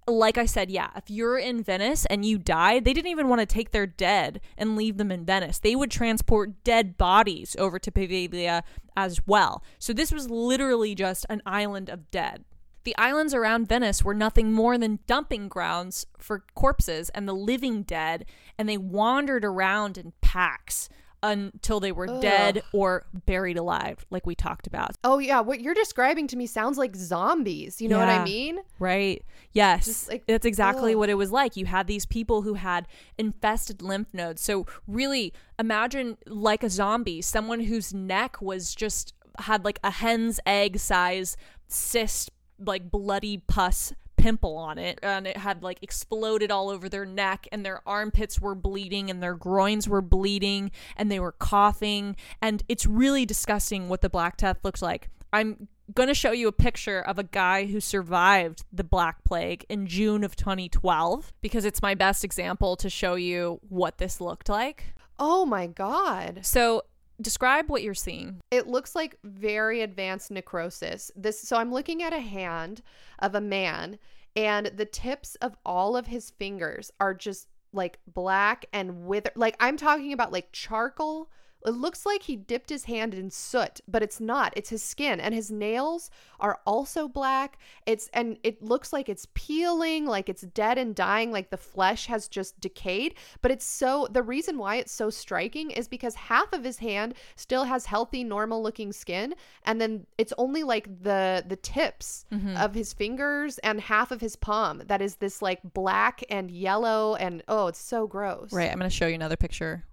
like I said, yeah, if you're in Venice and you died, they didn't even want to take their dead and leave them in Venice. They would transport dead bodies over to Poveglia as well. So this was literally just an island of dead. The islands around Venice were nothing more than dumping grounds for corpses and the living dead, and they wandered around in packs until they were dead or buried alive, like we talked about. Oh yeah, what you're describing to me sounds like zombies. You know what I mean? Right. Yes. Like- That's exactly ugh. what it was like. You had these people who had infested lymph nodes. So, really, imagine like a zombie, someone whose neck was just had like a hen's egg size cyst, like bloody pus pimple on it and it had like exploded all over their neck and their armpits were bleeding and their groins were bleeding and they were coughing and it's really disgusting what the black death looks like i'm going to show you a picture of a guy who survived the black plague in june of 2012 because it's my best example to show you what this looked like Oh my god. so describe what you're seeing It looks like very advanced necrosis. This so I'm looking at a hand of a man and the tips of all of his fingers are just like black and wither like I'm talking about like charcoal. It looks like he dipped his hand in soot, but it's not. It's his skin and his nails are also black. It's and it looks like it's peeling, like it's dead and dying, like the flesh has just decayed, but it's so the reason why it's so striking is because half of his hand still has healthy normal looking skin and then it's only like the the tips mm-hmm. of his fingers and half of his palm that is this like black and yellow and oh it's so gross right i'm going to show you another picture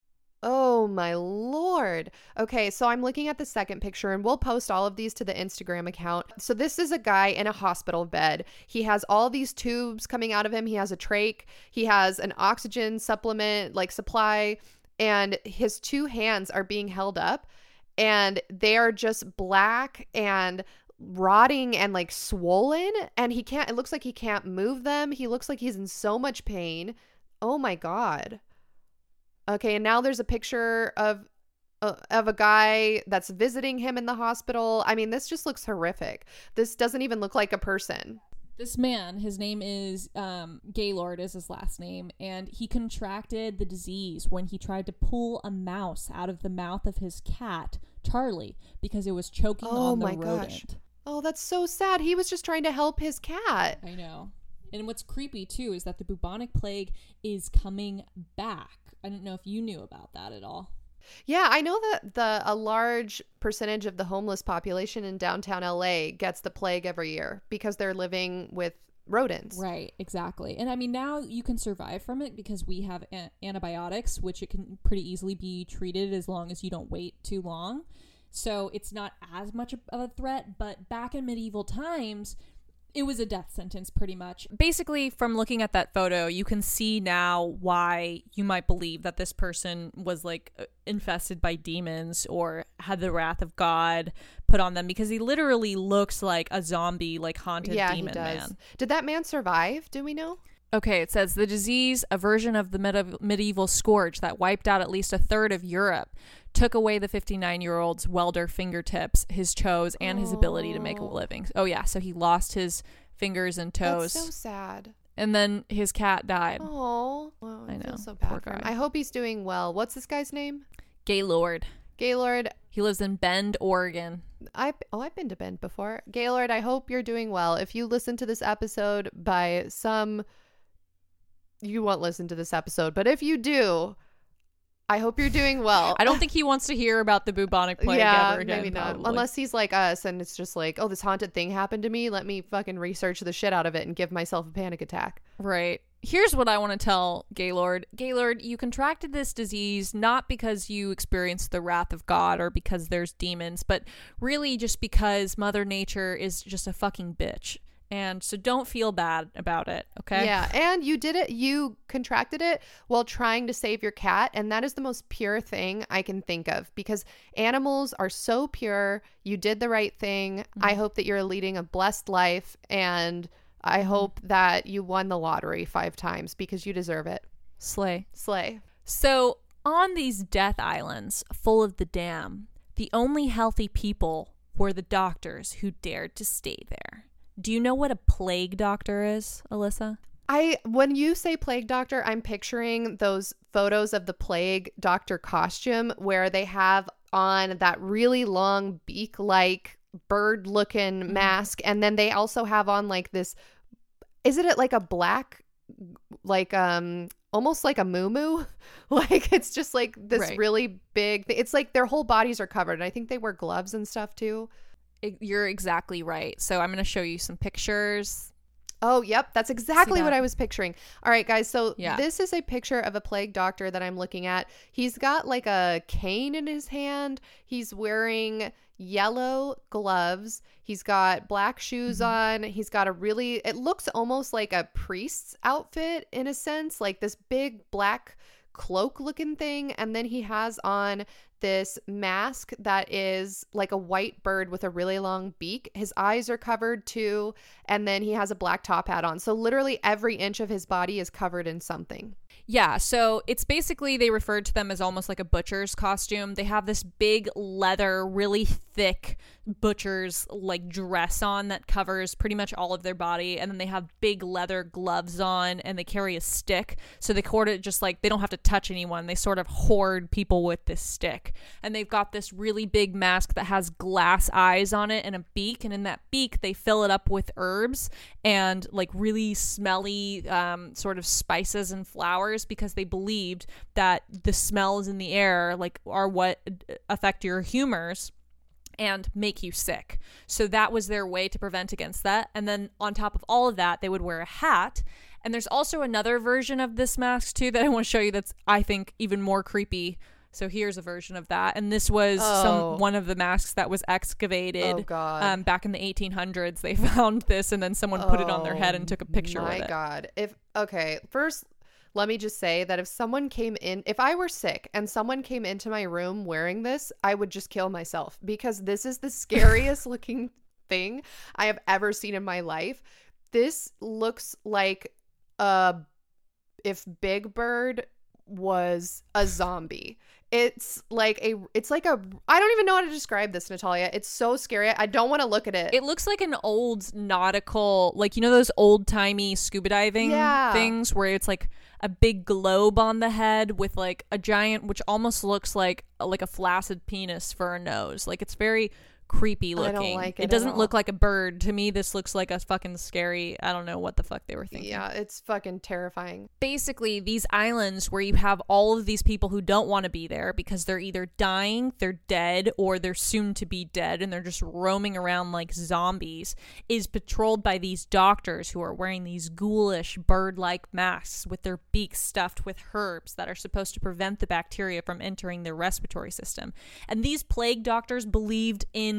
Oh my lord. Okay, so I'm looking at the second picture and we'll post all of these to the Instagram account. So this is a guy in a hospital bed. He has all these tubes coming out of him. He has a trach, he has an oxygen supplement like supply and his two hands are being held up and they are just black and rotting and like swollen and he can't it looks like he can't move them. He looks like he's in so much pain. Oh my god. Okay, and now there's a picture of uh, of a guy that's visiting him in the hospital. I mean, this just looks horrific. This doesn't even look like a person. This man, his name is um, Gaylord, is his last name, and he contracted the disease when he tried to pull a mouse out of the mouth of his cat, Charlie, because it was choking Oh on the my rodent. gosh. Oh, that's so sad. He was just trying to help his cat. I know. And what's creepy too is that the bubonic plague is coming back. I don't know if you knew about that at all. Yeah, I know that the a large percentage of the homeless population in downtown LA gets the plague every year because they're living with rodents. Right, exactly. And I mean, now you can survive from it because we have a- antibiotics, which it can pretty easily be treated as long as you don't wait too long. So it's not as much of a threat. But back in medieval times, it was a death sentence pretty much. Basically, from looking at that photo, you can see now why you might believe that this person was like uh, infested by demons or had the wrath of God put on them because he literally looks like a zombie, like haunted yeah, demon he does. man. Did that man survive? Do we know? Okay, it says the disease, a version of the medi- medieval scourge that wiped out at least a third of Europe, took away the 59 year old's welder fingertips, his toes, and his ability to make a living. Oh, yeah, so he lost his fingers and toes, That's so sad. and then his cat died. Oh, wow, I, I feel know, so poor bad for him. guy. I hope he's doing well. What's this guy's name? Gaylord. Gaylord. He lives in Bend, Oregon. I oh I've been to Bend before. Gaylord, I hope you're doing well. If you listen to this episode by some you won't listen to this episode, but if you do, I hope you're doing well. I don't think he wants to hear about the bubonic plague yeah, ever again. maybe not. probably. Unless he's like us and it's just like, oh, this haunted thing happened to me. Let me fucking research the shit out of it and give myself a panic attack. Right. Here's what I want to tell Gaylord. Gaylord, you contracted this disease not because you experienced the wrath of God or because there's demons, but really just because Mother Nature is just a fucking bitch. And so don't feel bad about it, okay? Yeah, and you did it. You contracted it while trying to save your cat, and that is the most pure thing I can think of because animals are so pure. You did the right thing. Mm-hmm. I hope that you're leading a blessed life, and I mm-hmm. hope that you won the lottery five times because you deserve it. Slay. Slay. So, on these death islands full of the dam, the only healthy people were the doctors who dared to stay there. Do you know what a plague doctor is, Alyssa? I when you say plague doctor, I'm picturing those photos of the plague doctor costume where they have on that really long beak-like bird-looking mask and then they also have on like this is it like a black like um almost like a moo like it's just like this Right. really big it's like their whole bodies are covered and I think they wear gloves and stuff too. You're exactly right. So, I'm going to show you some pictures. Oh, yep. That's exactly what? I was picturing. All right, guys. So Yeah. this is a picture of a plague doctor that I'm looking at. He's got like a cane in his hand. He's wearing yellow gloves. He's got black shoes mm-hmm. on. He's got a really, it looks almost like a priest's outfit in a sense, like this big black cloak looking thing. And then he has on this mask that is like a white bird with a really long beak. His eyes are covered too. And then he has a black top hat on. So literally every inch of his body is covered in something. Yeah, so it's basically they referred to them as almost like a butcher's costume. They have this big leather, really thick butcher's like dress on that covers pretty much all of their body, and then they have big leather gloves on, and they carry a stick. So they hoard it just like they don't have to touch anyone. They sort of hoard people with this stick, and they've got this really big mask that has glass eyes on it and a beak, and in that beak they fill it up with herbs and like really smelly um, sort of spices and flowers because they believed that the smells in the air like are what affect your humors and make you sick. So that was their way to prevent against that. And then on top of all of that, they would wear a hat. And there's also another version of this mask too that I want to show you that's I think even more creepy. So here's a version of that. And this was Oh. some one of the masks that was excavated Oh, God. um, back in the 1800s. They found this and then someone put it on their head and took a picture of it. Oh My. God. If okay, first let me just say that if someone came in, if I were sick and someone came into my room wearing this, I would just kill myself because this is the scariest looking thing I have ever seen in my life. This looks like a if Big Bird was a zombie. It's like a it's like a I don't even know how to describe this, Natalia. It's so scary. I don't want to look at it. It looks like an old nautical, like you know those old timey scuba diving Yeah. things where it's like a big globe on the head with like a giant, which almost looks like like a flaccid penis for a nose. Like it's very creepy I don't looking. like it at doesn't look like a bird to me. This looks like a fucking scary. I don't know what the fuck they were thinking. yeah, it's fucking terrifying. basically these islands where you have all of these people who don't want to be there because they're either dying, they're dead, or they're soon to be dead and they're just roaming around like zombies is patrolled by these doctors who are wearing these ghoulish bird like masks with their beaks stuffed with herbs that are supposed to prevent the bacteria from entering their respiratory system. And these plague doctors believed in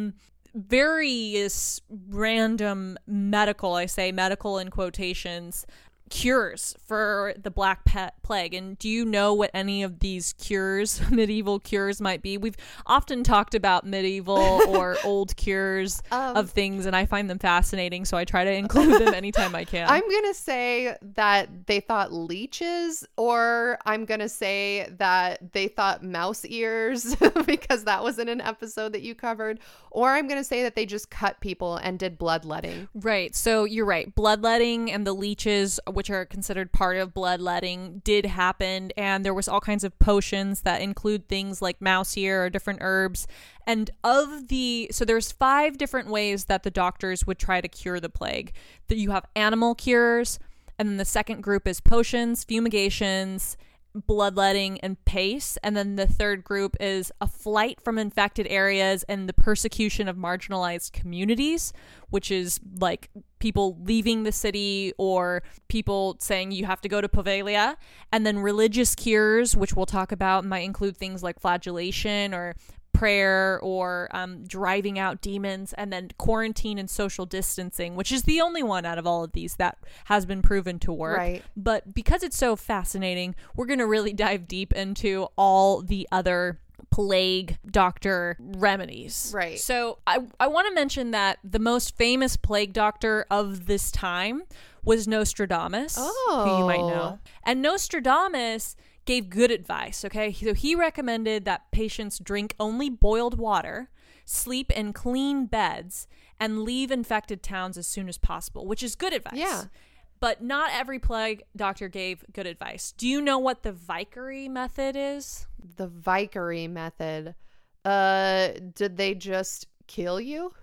various random medical, I say medical in quotations, cures for the black pet plague and do you know what any of these cures medieval cures might be we've often talked about medieval or old cures Um, of things and i find them fascinating so i try to include them anytime i can I'm to say that they thought leeches, or I'm to say that they thought mouse ears because that was in an episode that you covered, or I'm to say that they just cut people and did bloodletting. Right. So you're right. Bloodletting and the leeches, which are considered part of bloodletting, did happen. And there was all kinds of potions that include things like mouse ear or different herbs. And of the, so there's five different ways that the doctors would try to cure the plague. That you have animal cures, and then the second group is potions, fumigations, bloodletting and pace and then the third group is a flight from infected areas and the persecution of marginalized communities which is like people leaving the city or people saying you have to go to Poveglia and then religious cures which we'll talk about might include things like flagellation or prayer or um, driving out demons, and then quarantine and social distancing, which is the only one out of all of these that has been proven to work. Right. But because it's so fascinating, we're going to really dive deep into all the other plague doctor remedies. Right. So I, I want to mention that the most famous plague doctor of this time was Nostradamus, who you might Oh. know. And Nostradamus gave good advice, okay? So he recommended that patients drink only boiled water, sleep in clean beds, and leave infected towns as soon as possible, which is good advice. Yeah. But not every plague doctor gave good advice. Do you know what the Vicary method is? The Vicary method. Uh, did they just kill you?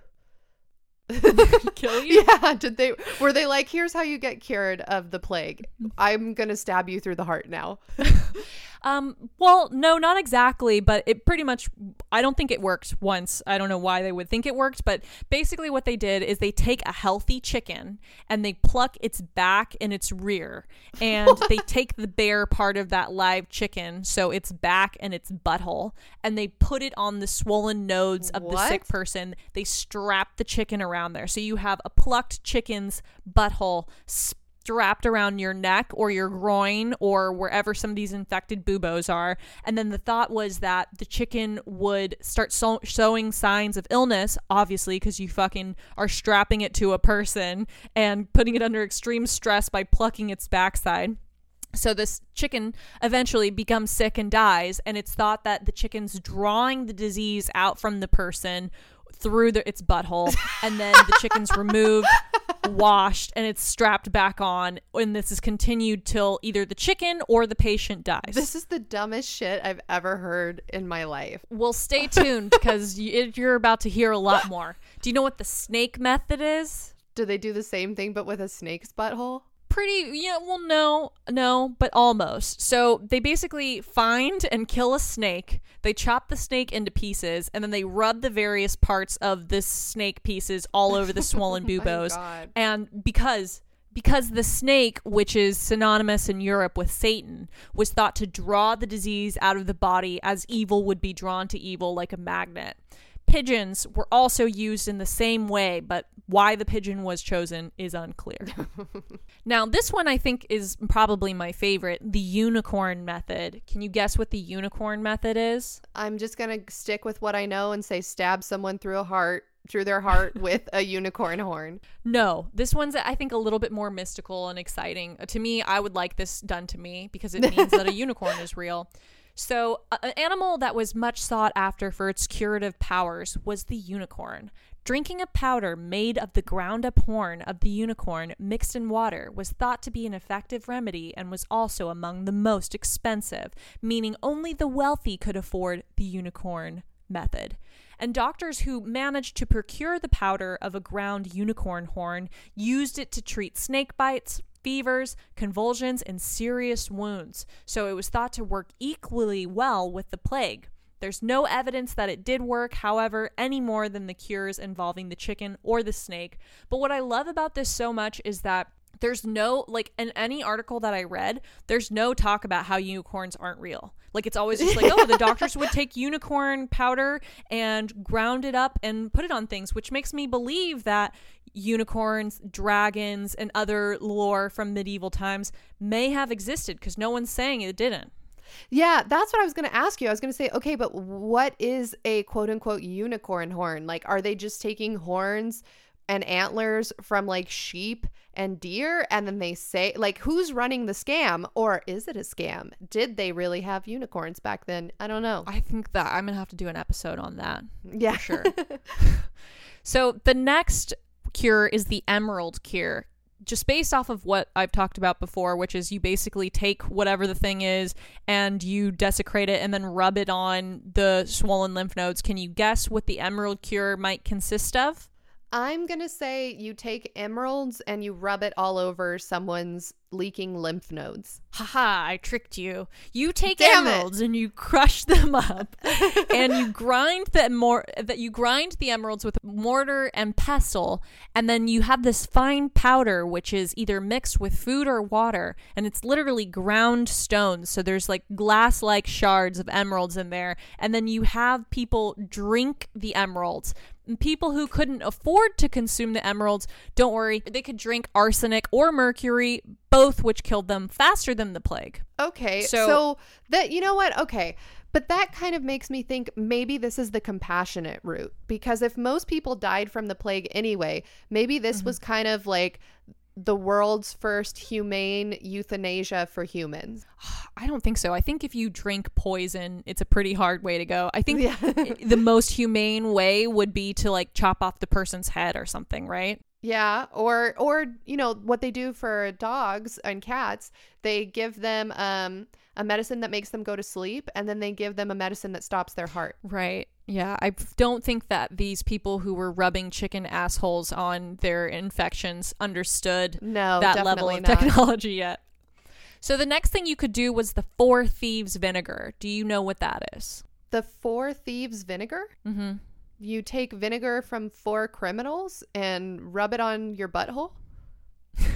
Kill you? Yeah, did they were they like here's how you get cured of the plague. I'm going to stab you through the heart now. Um, well, no, not exactly, but it pretty much I don't think it worked once. I don't know why they would think it worked, but basically what they did is they take a healthy chicken and they pluck its back and its rear and they take the bare part of that live chicken, so its back and its butthole, and they put it on the swollen nodes of the sick person. They strap the chicken around there. So you have a plucked chicken's butthole strapped around your neck or your groin or wherever some of these infected buboes are. And then the thought was that the chicken would start so- showing signs of illness, obviously, because you fucking are strapping it to a person and putting it under extreme stress by plucking its backside. So this chicken eventually becomes sick and dies, and it's thought that the chicken's drawing the disease out from the person through the, its butthole, and then the chicken's removed, washed, and it's strapped back on, and this is continued till either the chicken or the patient dies. This is the dumbest shit I've ever heard in my life. well, stay tuned because you, you're about to hear a lot more. Do you know what the snake method is? Do they do the same thing but with a snake's butthole? Pretty yeah well no no but almost. So they basically find and kill a snake. They chop the snake into pieces and then they rub the various parts of this snake pieces all over the swollen Oh buboes. And because because the snake which is synonymous in Europe with Satan was thought to draw the disease out of the body as evil would be drawn to evil like a magnet pigeons were also used in the same way but why the pigeon was chosen is unclear now, this one I think is probably my favorite the unicorn method. Can you guess what the unicorn method is? I'm just going to stick with what I know and say stab someone through a heart through their heart with a unicorn horn. No, this one's I think a little bit more mystical and exciting. Uh, To me, I would like this done to me because it means that a unicorn is real. So, an animal that was much sought after for its curative powers was the unicorn. Drinking a powder made of the ground up horn of the unicorn mixed in water was thought to be an effective remedy and was also among the most expensive, meaning only the wealthy could afford the unicorn method. And doctors who managed to procure the powder of a ground unicorn horn used it to treat snake bites, fevers, convulsions, and serious wounds. So it was thought to work equally well with the plague. There's no evidence that it did work, however, any more than the cures involving the chicken or the snake. But what I love about this so much is that there's no, like, in any article that I read, there's no talk about how unicorns aren't real. Like it's always just like, oh, the doctors would take unicorn powder and ground it up and put it on things, which makes me believe that unicorns, dragons, and other lore from medieval times may have existed because no one's saying it didn't. Yeah, that's what I was going to ask you. I was going to say, okay, but what is a quote unquote unicorn horn? Like, are they just taking horns and antlers from like sheep and deer and then they say like who's running the scam or is it a scam did they really have unicorns back then i don't know I think that I'm gonna have to do an episode on that. yeah sure. So the next cure is the emerald cure. Just based off of what I've talked about before, which is you basically take whatever the thing is and you desecrate it and then rub it on the swollen lymph nodes. Can you guess what the emerald cure might consist of? I'm gonna say you take emeralds and you rub it all over someone's leaking lymph nodes Haha, I tricked you. You take Damn it. emeralds and you crush them up and you grind the mor- that you grind the emeralds with mortar and pestle and then you have this fine powder which is either mixed with food or water and it's literally ground stones so there's like glass like shards of emeralds in there and then you have people drink the emeralds people who couldn't afford to consume the emeralds don't worry they could drink arsenic or mercury both which killed them faster than the plague Okay. So- So, that you know what? Okay. But that kind of makes me think maybe this is the compassionate route because if most people died from the plague anyway, maybe this mm-hmm. was kind of like the world's first humane euthanasia for humans. I don't think so. I think if you drink poison, it's a pretty hard way to go. I think Yeah. the most humane way would be to like chop off the person's head or something, right? Yeah, or or you know what they do for dogs and cats, they give them um a medicine that makes them go to sleep and then they give them a medicine that stops their heart. Right. Yeah. I don't think that these people who were rubbing chicken assholes on their infections understood No, that level of not. technology yet. So the next thing you could do was the Four Thieves vinegar. Do you know what that is? The four thieves vinegar? Mm-hmm. You take vinegar from four criminals and rub it on your butthole?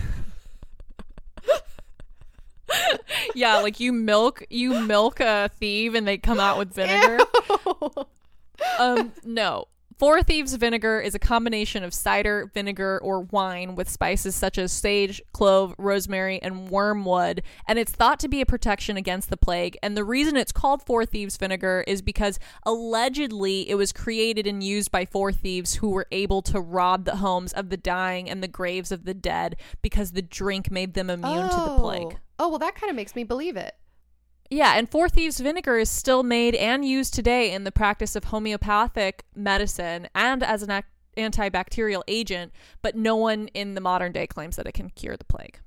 Yeah, like you milk you milk a thief and they come out with vinegar. Ew. um, no. Four Thieves vinegar is a combination of cider, vinegar, or wine with spices such as sage, clove, rosemary, and wormwood, and it's thought to be a protection against the plague. And the reason it's called Four Thieves vinegar is because allegedly it was created and used by four thieves who were able to rob the homes of the dying and the graves of the dead because the drink made them immune to the plague. Oh, oh well, that kind of makes me believe it. Yeah, and Four Thieves vinegar is still made and used today in the practice of homeopathic medicine and as an antibacterial agent, but no one in the modern day claims that it can cure the plague.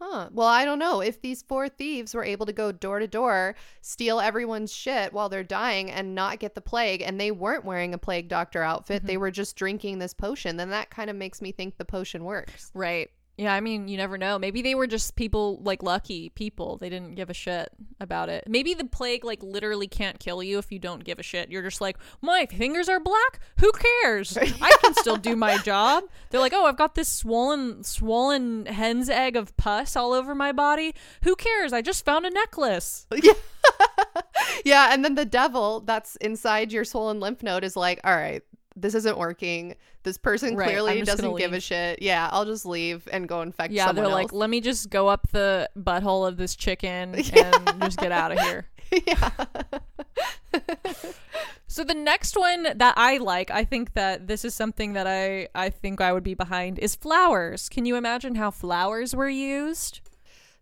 Huh. Well, I don't know. If these four thieves were able to go door to door, steal everyone's shit while they're dying and not get the plague, and they weren't wearing a plague doctor outfit, they mm-hmm. were just drinking this potion, then that kind of makes me think the potion works. Right. Yeah, I mean, you never know. Maybe they were just people like lucky people. They didn't give a shit about it. Maybe the plague like literally can't kill you if you don't give a shit. You're just like, "My fingers are black. Who cares? I can still do my job." They're like, "Oh, I've got this swollen swollen hen's egg of pus all over my body. Who cares? I just found a necklace." Yeah. yeah. And then the devil that's inside your swollen lymph node is like, all right, this isn't working. This person Right, clearly doesn't give a shit. Yeah, I'll just leave and go infect Yeah, they're like, "Let me just go up the butthole of this chicken and just get out of here." yeah. So the next one that I like, I think that this is something that I I think I would be behind is flowers. Can you imagine how flowers were used?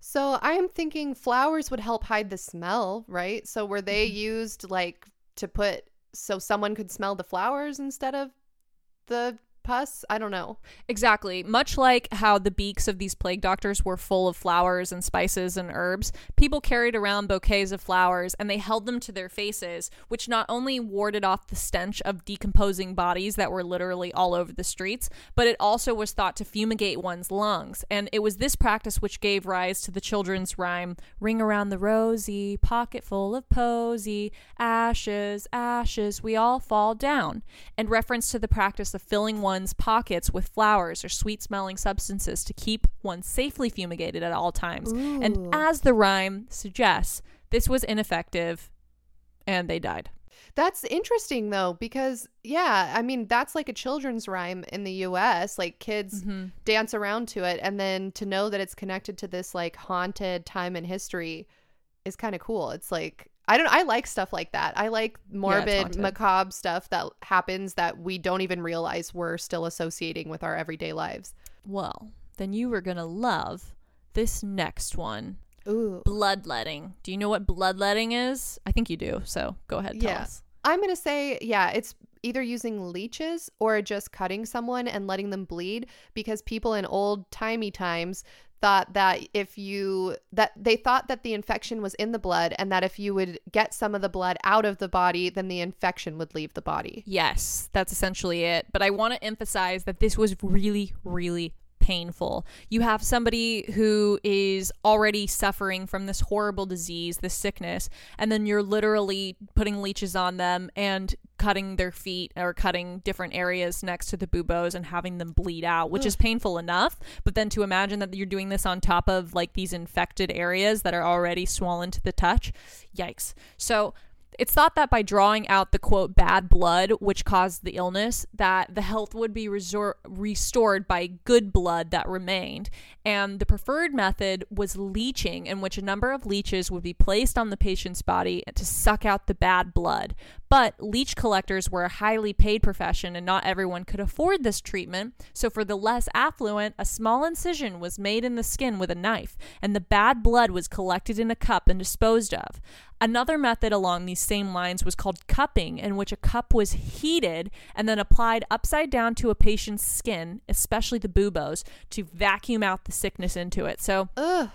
So I'm thinking flowers would help hide the smell, right? So were they Mm-hmm. used like to put so someone could smell the flowers instead of the pus? I don't know. Exactly. Much like how the beaks of these plague doctors were full of flowers and spices and herbs, people carried around bouquets of flowers and they held them to their faces, which not only warded off the stench of decomposing bodies that were literally all over the streets, but it also was thought to fumigate one's lungs. And it was this practice which gave rise to the children's rhyme Ring around the rosy, pocket full of posy, ashes, ashes, we all fall down. And reference to the practice of filling one's pockets with flowers or sweet smelling substances to keep one safely fumigated at all times. And as the rhyme suggests, this was ineffective and they died. That's interesting though, because yeah, I mean that's like a children's rhyme in the US. Like kids Mm-hmm. dance around to it and then to know that it's connected to this like haunted time in history is kind of cool. It's like I don't I like stuff like that. I like morbid, haunted. macabre stuff that happens that we don't even realize we're still associating with our everyday lives. Well, then you were going to love this next one Ooh. bloodletting. Do you know what bloodletting is? I think you do. So go ahead, tell Yeah. us. I'm going to say, yeah, it's either using leeches or just cutting someone and letting them bleed because people in old timey times thought that if you that they thought that the infection was in the blood and that if you would get some of the blood out of the body then the infection would leave the body. Yes, that's essentially it. But I want to emphasize that this was really, really painful. You have somebody who is already suffering from this horrible disease, this sickness, and then you're literally putting leeches on them and cutting their feet or cutting different areas next to the buboes and having them bleed out, which is painful enough. But then to imagine that you're doing this on top of like these infected areas that are already swollen to the touch, yikes. So it's thought that by drawing out the quote bad blood, which caused the illness, that the health would be resor- restored by good blood that remained. And the preferred method was leeching, in which a number of leeches would be placed on the patient's body to suck out the bad blood. But leech collectors were a highly paid profession, and not everyone could afford this treatment. So, for the less affluent, a small incision was made in the skin with a knife, and the bad blood was collected in a cup and disposed of. Another method along these same lines was called cupping, in which a cup was heated and then applied upside down to a patient's skin, especially the buboes, to vacuum out the sickness into it. So, Ugh.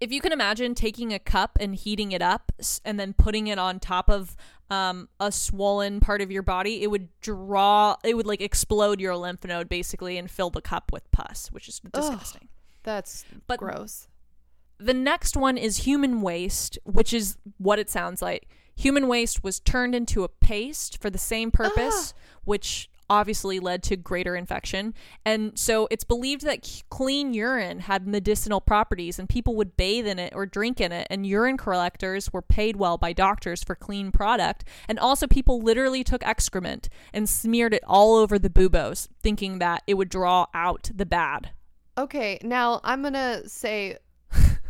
if you can imagine taking a cup and heating it up and then putting it on top of um, a swollen part of your body, it would draw, it would like explode your lymph node basically and fill the cup with pus, which is disgusting. That's But- gross. The next one is human waste, which is what it sounds like. Human waste was turned into a paste for the same ah. purpose, which obviously led to greater infection. And so it's believed that c- clean urine had medicinal properties and people would bathe in it or drink in it. And urine collectors were paid well by doctors for clean product. And also, people literally took excrement and smeared it all over the buboes, thinking that it would draw out the bad. Okay, now I'm going to say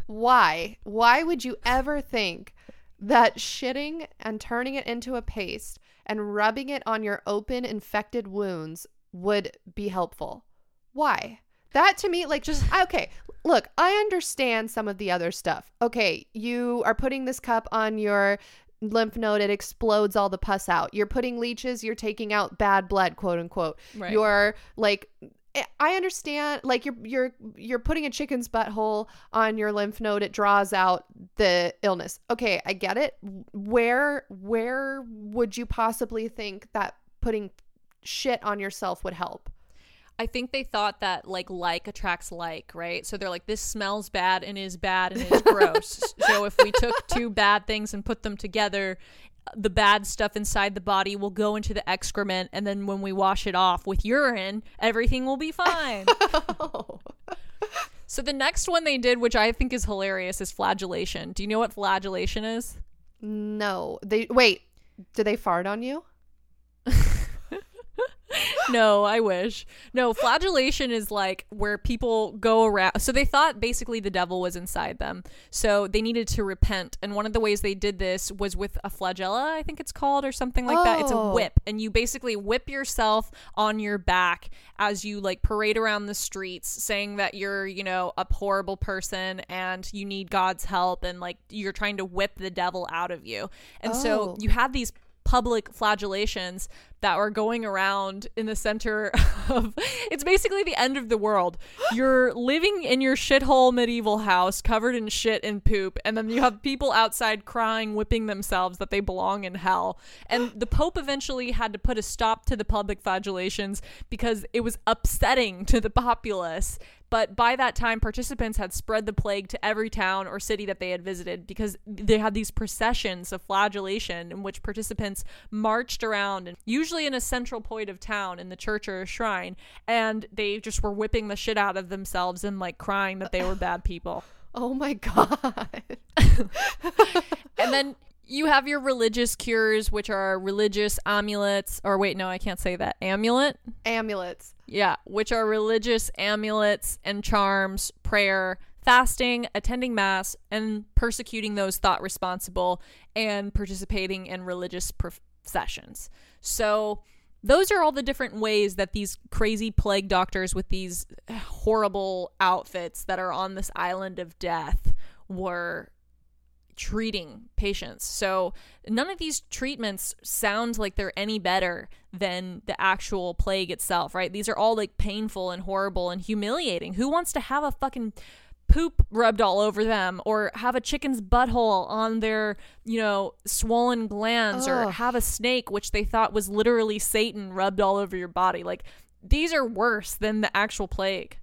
why? Why would you ever think that shitting and turning it into a paste and rubbing it on your open infected wounds would be helpful? Why? That to me, like, just okay. Look, I understand some of the other stuff. Okay, you are putting this cup on your lymph node, it explodes all the pus out. You're putting leeches, you're taking out bad blood, quote unquote. Right. You're like I- I understand like you're you're you're putting a chicken's butthole on your lymph node it draws out the illness. Okay, I get it. Where where would you possibly think that putting shit on yourself would help? I think they thought that like like attracts like, right? So they're like, this smells bad and is bad and is gross. so if we took two bad things and put them together, the bad stuff inside the body will go into the excrement, and then when we wash it off with urine, everything will be fine. so the next one they did, which I think is hilarious, is flagellation. Do you know what flagellation is? No. They wait, did they fart on you? No, I wish. No, flagellation is like where people go around. So they thought basically the devil was inside them. So they needed to repent. And one of the ways they did this was with a flagella, I think it's called, or something like that. It's a Oh. whip. And you basically whip yourself on your back as you like parade around the streets saying that you're, you know, a horrible person and you need God's help and like you're trying to whip the devil out of you. And so Oh. you had these public flagellations that were going around in the center of it's basically the end of the world. You're living in your shithole medieval house covered in shit and poop, and then you have people outside crying, whipping themselves that they belong in hell. And the Pope eventually had to put a stop to the public flagellations because it was upsetting to the populace. But by that time, participants had spread the plague to every town or city that they had visited because they had these processions of flagellation in which participants marched around and usually in a central point of town in the church or a shrine and they just were whipping the shit out of themselves and like crying that they were bad people. Oh my god. And then you have your religious cures, which are religious amulets, or wait, no, I can't say that. Amulet? Amulets. Yeah, which are religious amulets and charms, prayer, fasting, attending mass, and persecuting those thought responsible and participating in religious processions. So, those are all the different ways that these crazy plague doctors with these horrible outfits that are on this island of death were treating patients. So none of these treatments sound like they're any better than the actual plague itself, right? These are all like painful and horrible and humiliating. Who wants to have a fucking poop rubbed all over them or have a chicken's butthole on their, you know, swollen glands Ugh. or have a snake which they thought was literally Satan rubbed all over your body. Like these are worse than the actual plague.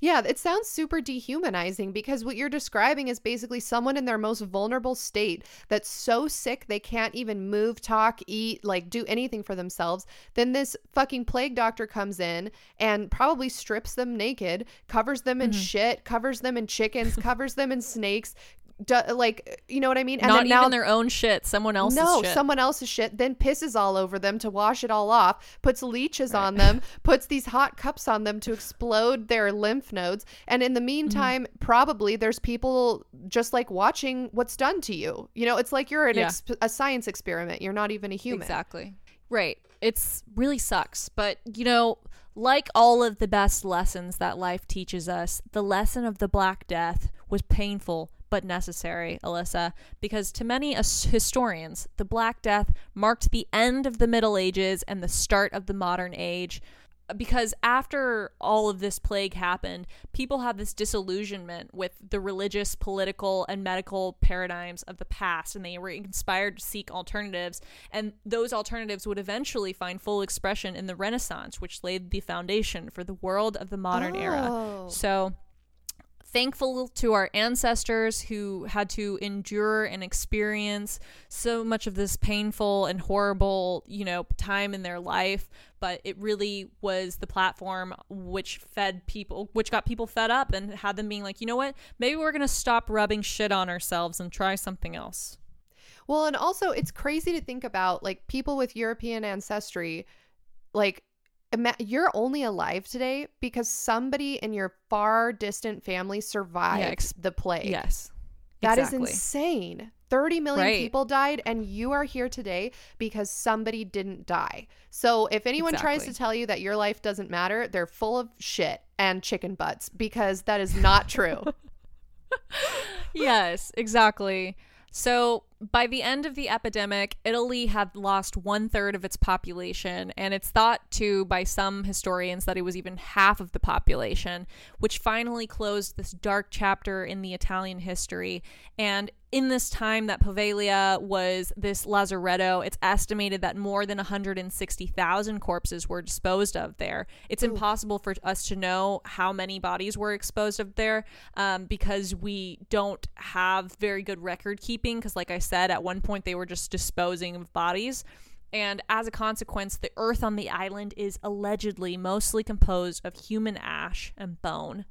Yeah, it sounds super dehumanizing because what you're describing is basically someone in their most vulnerable state that's so sick they can't even move, talk, eat, like do anything for themselves. Then this fucking plague doctor comes in and probably strips them naked, covers them in mm-hmm. shit, covers them in chickens, covers them in snakes, do, like you know what I mean? And Not then now, even their own shit, someone else's no, shit. someone else's shit. Then pisses all over them to wash it all off. Puts leeches right. on them. puts these hot cups on them to explode their lymph nodes. And in the mm-hmm. meantime, mm-hmm. probably there's people just like watching what's done to you. You know, it's like you're an yeah. ex- a science experiment. You're not even a human. Exactly. Right. It's really sucks, but you know. Like all of the best lessons that life teaches us, the lesson of the Black Death was painful but necessary, Alyssa, because to many historians, the Black Death marked the end of the Middle Ages and the start of the modern age. Because after all of this plague happened, people had this disillusionment with the religious, political, and medical paradigms of the past, and they were inspired to seek alternatives. And those alternatives would eventually find full expression in the Renaissance, which laid the foundation for the world of the modern oh. era. So, thankful to our ancestors who had to endure and experience so much of this painful and horrible, you know, time in their life, but it really was the platform which fed people, which got people fed up and had them being like, you know what, maybe we're going to stop rubbing shit on ourselves and try something else. Well, and also it's crazy to think about like people with European ancestry, like you're only alive today because somebody in your far distant family survived yeah, ex- the plague. Yes. that exactly. is insane. 30 million right. people died and you are here today because somebody didn't die. So if anyone exactly. tries to tell you that your life doesn't matter, they're full of shit and chicken butts because that is not true. yes, exactly. So, by the end of the epidemic, Italy had lost one third of its population, and it's thought to, by some historians, that it was even half of the population, which finally closed this dark chapter in the Italian history. And in this time that Poveglia was this lazaretto, it's estimated that more than 160,000 corpses were disposed of there. It's Ooh. impossible for us to know how many bodies were exposed of there um, because we don't have very good record keeping. Because, like I said, at one point they were just disposing of bodies. And as a consequence, the earth on the island is allegedly mostly composed of human ash and bone.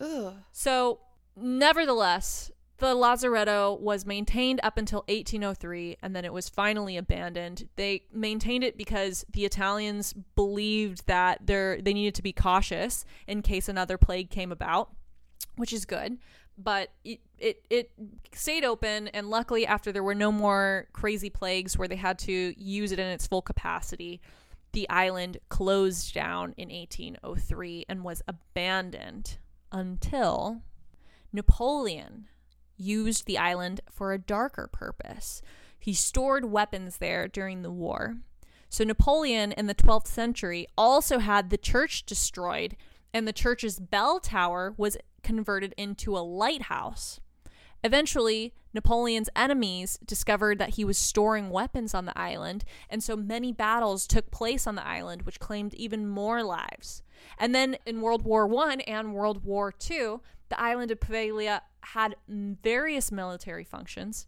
Ugh. So, nevertheless, the Lazaretto was maintained up until 1803 and then it was finally abandoned. They maintained it because the Italians believed that they needed to be cautious in case another plague came about, which is good. But it, it it stayed open and luckily after there were no more crazy plagues where they had to use it in its full capacity, the island closed down in 1803 and was abandoned until Napoleon used the island for a darker purpose. He stored weapons there during the war. So Napoleon in the 12th century also had the church destroyed, and the church's bell tower was converted into a lighthouse. Eventually, Napoleon's enemies discovered that he was storing weapons on the island, and so many battles took place on the island, which claimed even more lives. And then in World War I and World War II, the island of Poveglia had various military functions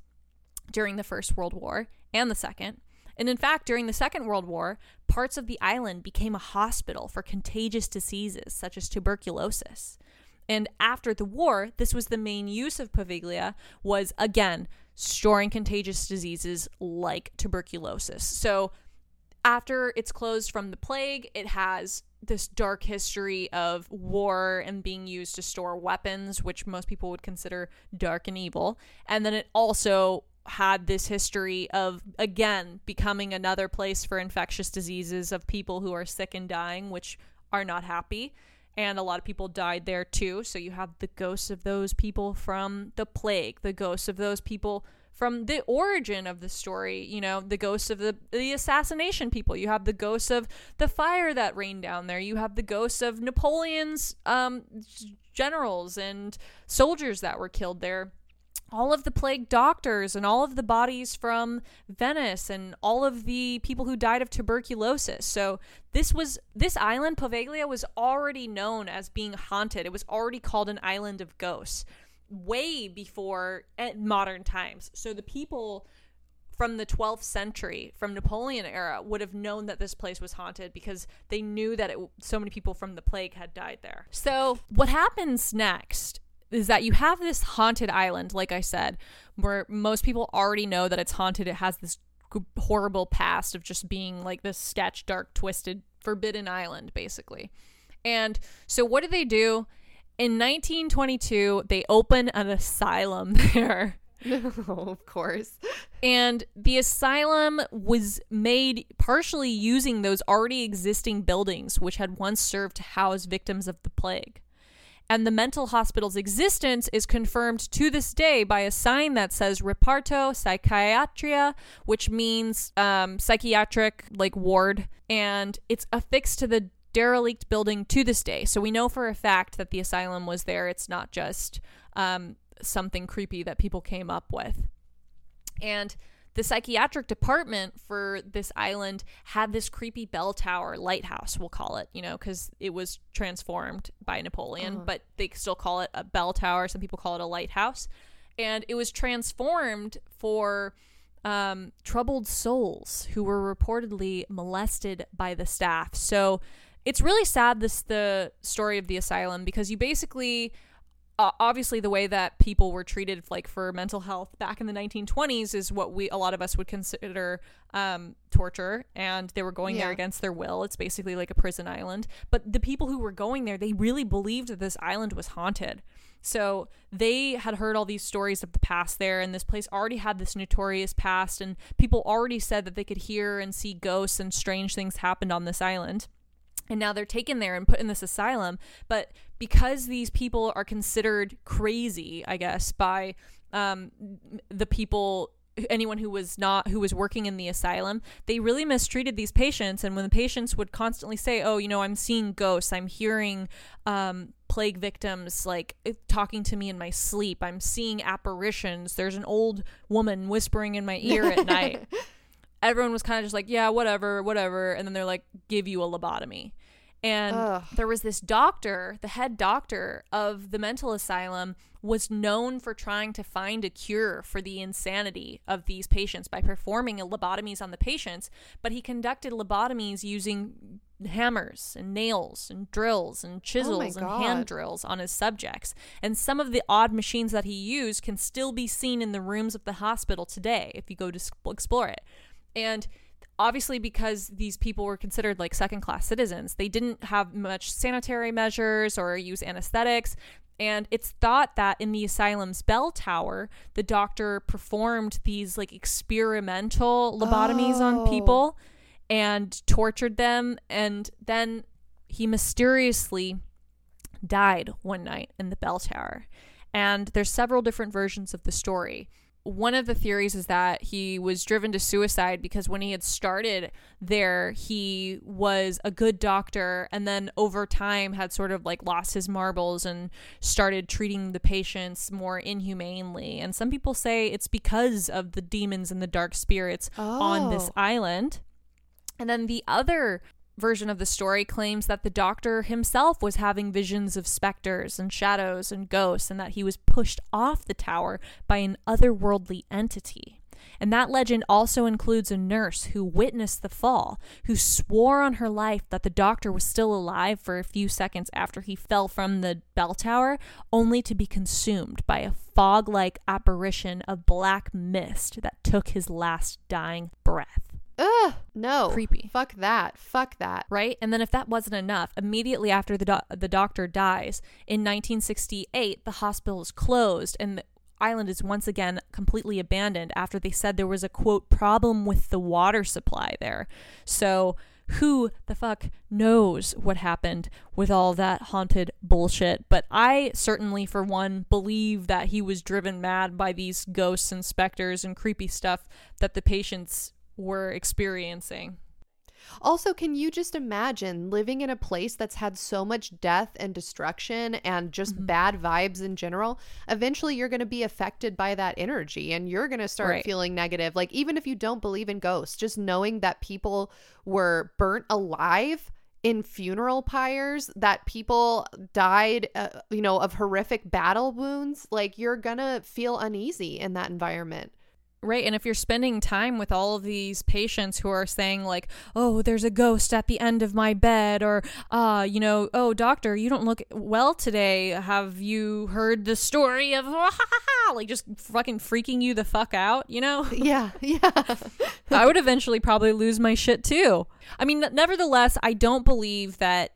during the First World War and the Second. And in fact, during the Second World War, parts of the island became a hospital for contagious diseases such as tuberculosis. And after the war, this was the main use of Poveglia was again storing contagious diseases like tuberculosis. So after it's closed from the plague, it has this dark history of war and being used to store weapons, which most people would consider dark and evil. And then it also had this history of again becoming another place for infectious diseases of people who are sick and dying, which are not happy. And a lot of people died there too. So you have the ghosts of those people from the plague, the ghosts of those people from the origin of the story, you know, the ghosts of the the assassination people. You have the ghosts of the fire that rained down there. You have the ghosts of Napoleon's um, generals and soldiers that were killed there. All of the plague doctors and all of the bodies from Venice and all of the people who died of tuberculosis. So this was this island Poveglia was already known as being haunted. It was already called an island of ghosts way before at modern times. So the people from the 12th century, from Napoleon era, would have known that this place was haunted because they knew that it, so many people from the plague had died there. So what happens next is that you have this haunted island, like I said, where most people already know that it's haunted. It has this horrible past of just being like this sketch, dark, twisted, forbidden island, basically. And so what do they do? In 1922, they open an asylum there. oh, of course. And the asylum was made partially using those already existing buildings, which had once served to house victims of the plague. And the mental hospital's existence is confirmed to this day by a sign that says Reparto Psichiatria, which means um, psychiatric, like ward. And it's affixed to the derelict building to this day. So we know for a fact that the asylum was there. It's not just um, something creepy that people came up with. And the psychiatric department for this island had this creepy bell tower lighthouse, we'll call it, you know, because it was transformed by Napoleon, uh-huh. but they still call it a bell tower. Some people call it a lighthouse. And it was transformed for um, troubled souls who were reportedly molested by the staff. So it's really sad this the story of the asylum because you basically uh, obviously the way that people were treated like for mental health back in the 1920s is what we a lot of us would consider um, torture and they were going yeah. there against their will. It's basically like a prison island. But the people who were going there they really believed that this island was haunted. So they had heard all these stories of the past there, and this place already had this notorious past, and people already said that they could hear and see ghosts and strange things happened on this island and now they're taken there and put in this asylum. But because these people are considered crazy i guess by um, the people anyone who was not who was working in the asylum they really mistreated these patients. And when the patients would constantly say oh you know i'm seeing ghosts. I'm hearing um, plague victims like talking to me in my sleep. I'm seeing apparitions. There's an old woman whispering in my ear at night. Everyone was kind of just like yeah whatever whatever. And then they're like give you a lobotomy and Ugh. there was this doctor, the head doctor of the mental asylum, was known for trying to find a cure for the insanity of these patients by performing lobotomies on the patients. But he conducted lobotomies using hammers and nails and drills and oh chisels oh and hand drills on his subjects. And some of the odd machines that he used can still be seen in the rooms of the hospital today if you go to explore it. And obviously because these people were considered like second class citizens they didn't have much sanitary measures or use anesthetics. And it's thought that in the asylum's bell tower the doctor performed these like experimental lobotomies oh. on people and tortured them. And then he mysteriously died one night in the bell tower. And there's several different versions of the story one of the theories is that he was driven to suicide because when he had started there, he was a good doctor and then over time had sort of like lost his marbles and started treating the patients more inhumanely. And some people say it's because of the demons and the dark spirits oh. on this oh. island. And then the other version of the story claims that the doctor himself was having visions of specters and shadows and ghosts and that he was pushed off the tower by an otherworldly entity. And that legend also includes a nurse who witnessed the fall, who swore on her life that the doctor was still alive for a few seconds after he fell from the bell tower, only to be consumed by a fog like apparition of black mist that took his last dying breath. Ugh, no. Creepy. Fuck that. Fuck that. right? And then if that wasn't enough, immediately after the do- the doctor dies in 1968, the hospital is closed and the island is once again completely abandoned after they said there was a quote problem with the water supply there. So who the fuck knows what happened with all that haunted bullshit? But I certainly, for one, believe that he was driven mad by these ghosts and specters and creepy stuff that the patients were experiencing. Also, can you just imagine living in a place that's had so much death and destruction and just Mm-hmm. bad vibes in general? Eventually, you're going to be affected by that energy and you're going to start Right. feeling negative. Like, even if you don't believe in ghosts, just knowing that people were burnt alive in funeral pyres, that people died, uh, you know, of horrific battle wounds, like, you're going to feel uneasy in that environment. Right. And if you're spending time with all of these patients who are saying, like, oh, there's a ghost at the end of my bed, or, uh, you know, oh, doctor, you don't look well today. Have you heard the story of, like, just fucking freaking you the fuck out, you know? Yeah, yeah. I would eventually probably lose my shit too. I mean, nevertheless, I don't believe that.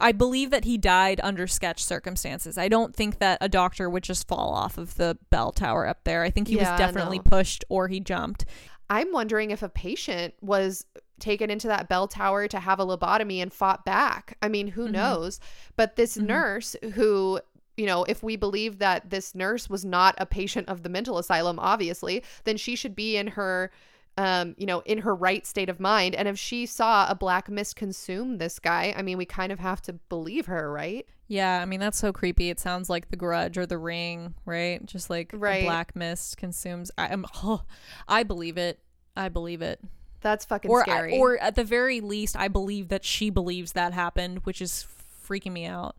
I believe that he died under sketch circumstances. I don't think that a doctor would just fall off of the bell tower up there. I think he Yeah, was definitely no. pushed or he jumped. I'm wondering if a patient was taken into that bell tower to have a lobotomy and fought back. I mean, who Mhm. knows? But this Mhm. nurse who you know, if we believe that this nurse was not a patient of the mental asylum, obviously, then she should be in her, um, you know, in her right state of mind. And if she saw a black mist consume this guy, I mean, we kind of have to believe her, right? Yeah, I mean that's so creepy. It sounds like The Grudge or The Ring, right? Just like Right. a black mist consumes. I am. Oh, I believe it. I believe it. That's fucking Or, scary. or at the very least, I believe that she believes that happened, which is freaking me out.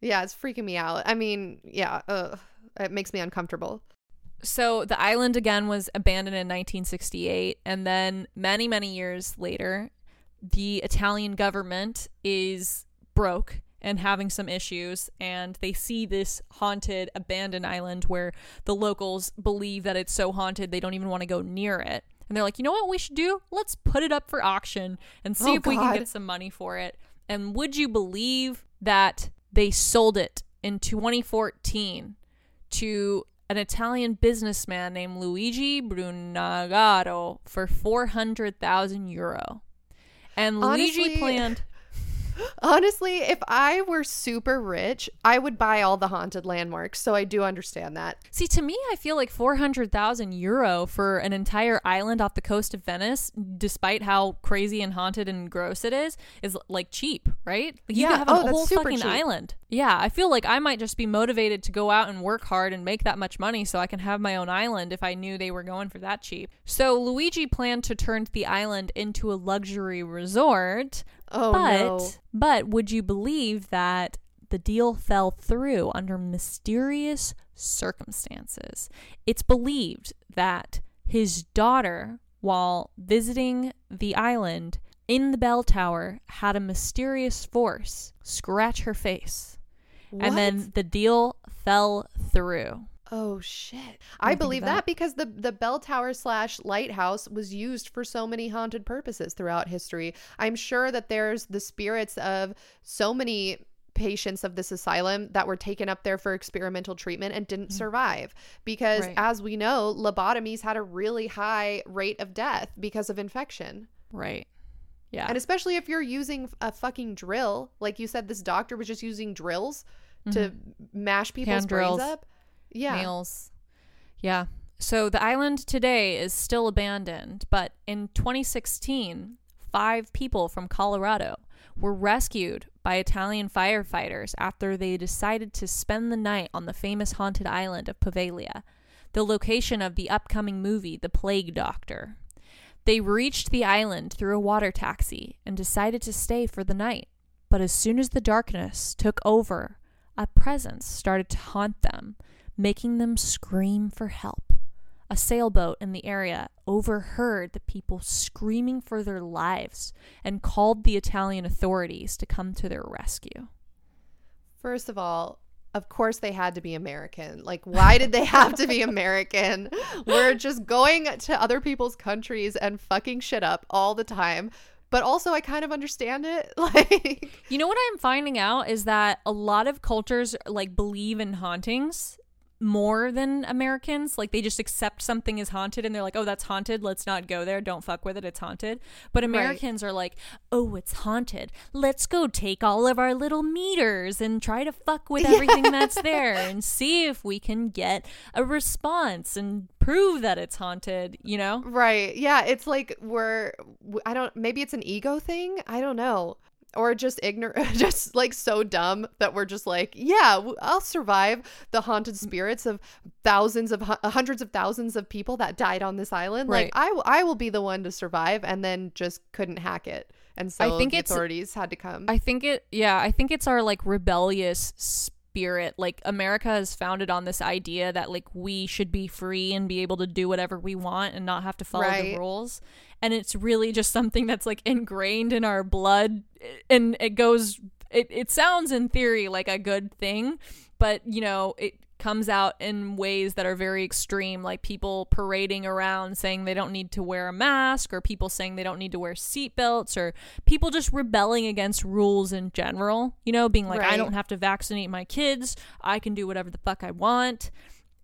yeah, it's freaking me out. I mean, yeah, ugh, it makes me uncomfortable. So the island again was abandoned in 1968, and then many, many years later, the Italian government is broke and having some issues, and they see this haunted, abandoned island where the locals believe that it's so haunted they don't even want to go near it. And they're like, you know what we should do? Let's put it up for auction and see Oh, if we can get some money for it. And would you believe that they sold it in 2014 to an Italian businessman named Luigi Brugnaro for 400,000 euro. And Luigi planned Honestly, if I were super rich, I would buy all the haunted landmarks. So I do understand that. See, to me, I feel like 400,000 euro for an entire island off the coast of Venice, despite how crazy and haunted and gross it is, is like cheap, right? Like you Yeah. could have Oh, a whole fucking cheap. island. Yeah, I feel like I might just be motivated to go out and work hard and make that much money so I can have my own island if I knew they were going for that cheap. So Luigi planned to turn the island into a luxury resort, Oh but no. but would you believe that the deal fell through under mysterious circumstances? It's believed that his daughter, while visiting the island in the bell tower, had a mysterious force scratch her face. And then the deal fell through. Oh shit! I believe that? that? because the the bell tower slash lighthouse was used for so many haunted purposes throughout history. I'm sure that there's the spirits of so many patients of this asylum that were taken up there for experimental treatment and didn't mm. survive because Right. as we know lobotomies had a really high rate of death because of infection Right. Yeah. and especially if you're using a fucking drill like you said this doctor was just using drills to mm-hmm. mash people's Hand brains drills. up yeah Nails. Yeah. So the island today is still abandoned, but in 2016, five people from Colorado were rescued by Italian firefighters after they decided to spend the night on the famous haunted island of Poveglia, the location of the upcoming movie The Plague Doctor. They reached the island through a water taxi and decided to stay for the night. But as soon as the darkness took over, a presence started to haunt them, making them scream for help. a sailboat in the area overheard the people screaming for their lives and called the Italian authorities to come to their rescue. First of all, of course they had to be American. Like, why did they have to be American? We're just going to other people's countries and fucking shit up all the time. But also, I kind of understand it. Like, You know what I'm finding out is that a lot of cultures like believe in hauntings more than Americans. Like they just accept something is haunted and they're like, "Oh, that's haunted. Let's not go there. Don't fuck with it. It's haunted." But Americans are like, "Oh, it's haunted. Let's go take all of our little meters and try to fuck with everything that's there and see if we can get a response and prove that it's haunted." You know? right. Yeah. It's like we're, I don't, maybe it's an ego thing. I don't know. Or just ignorant, just like so dumb that we're just like, yeah, I'll survive the haunted mm. spirits of thousands of hundreds of thousands of people that died on this island. Right. Like, I, w- I will be the one to survive, and then just couldn't hack it, and so I think authorities had to come. I think it yeah, I think it's our like rebellious spirit. Like America is founded on this idea that like we should be free and be able to do whatever we want and not have to follow Right. the rules. And it's really just something that's like ingrained in our blood and it goes it, it sounds in theory like a good thing, but you know, it comes out in ways that are very extreme, like people parading around saying they don't need to wear a mask, or people saying they don't need to wear seatbelts, or people just rebelling against rules in general. You know, being like, I don't have to vaccinate my kids, I can do whatever the fuck I want.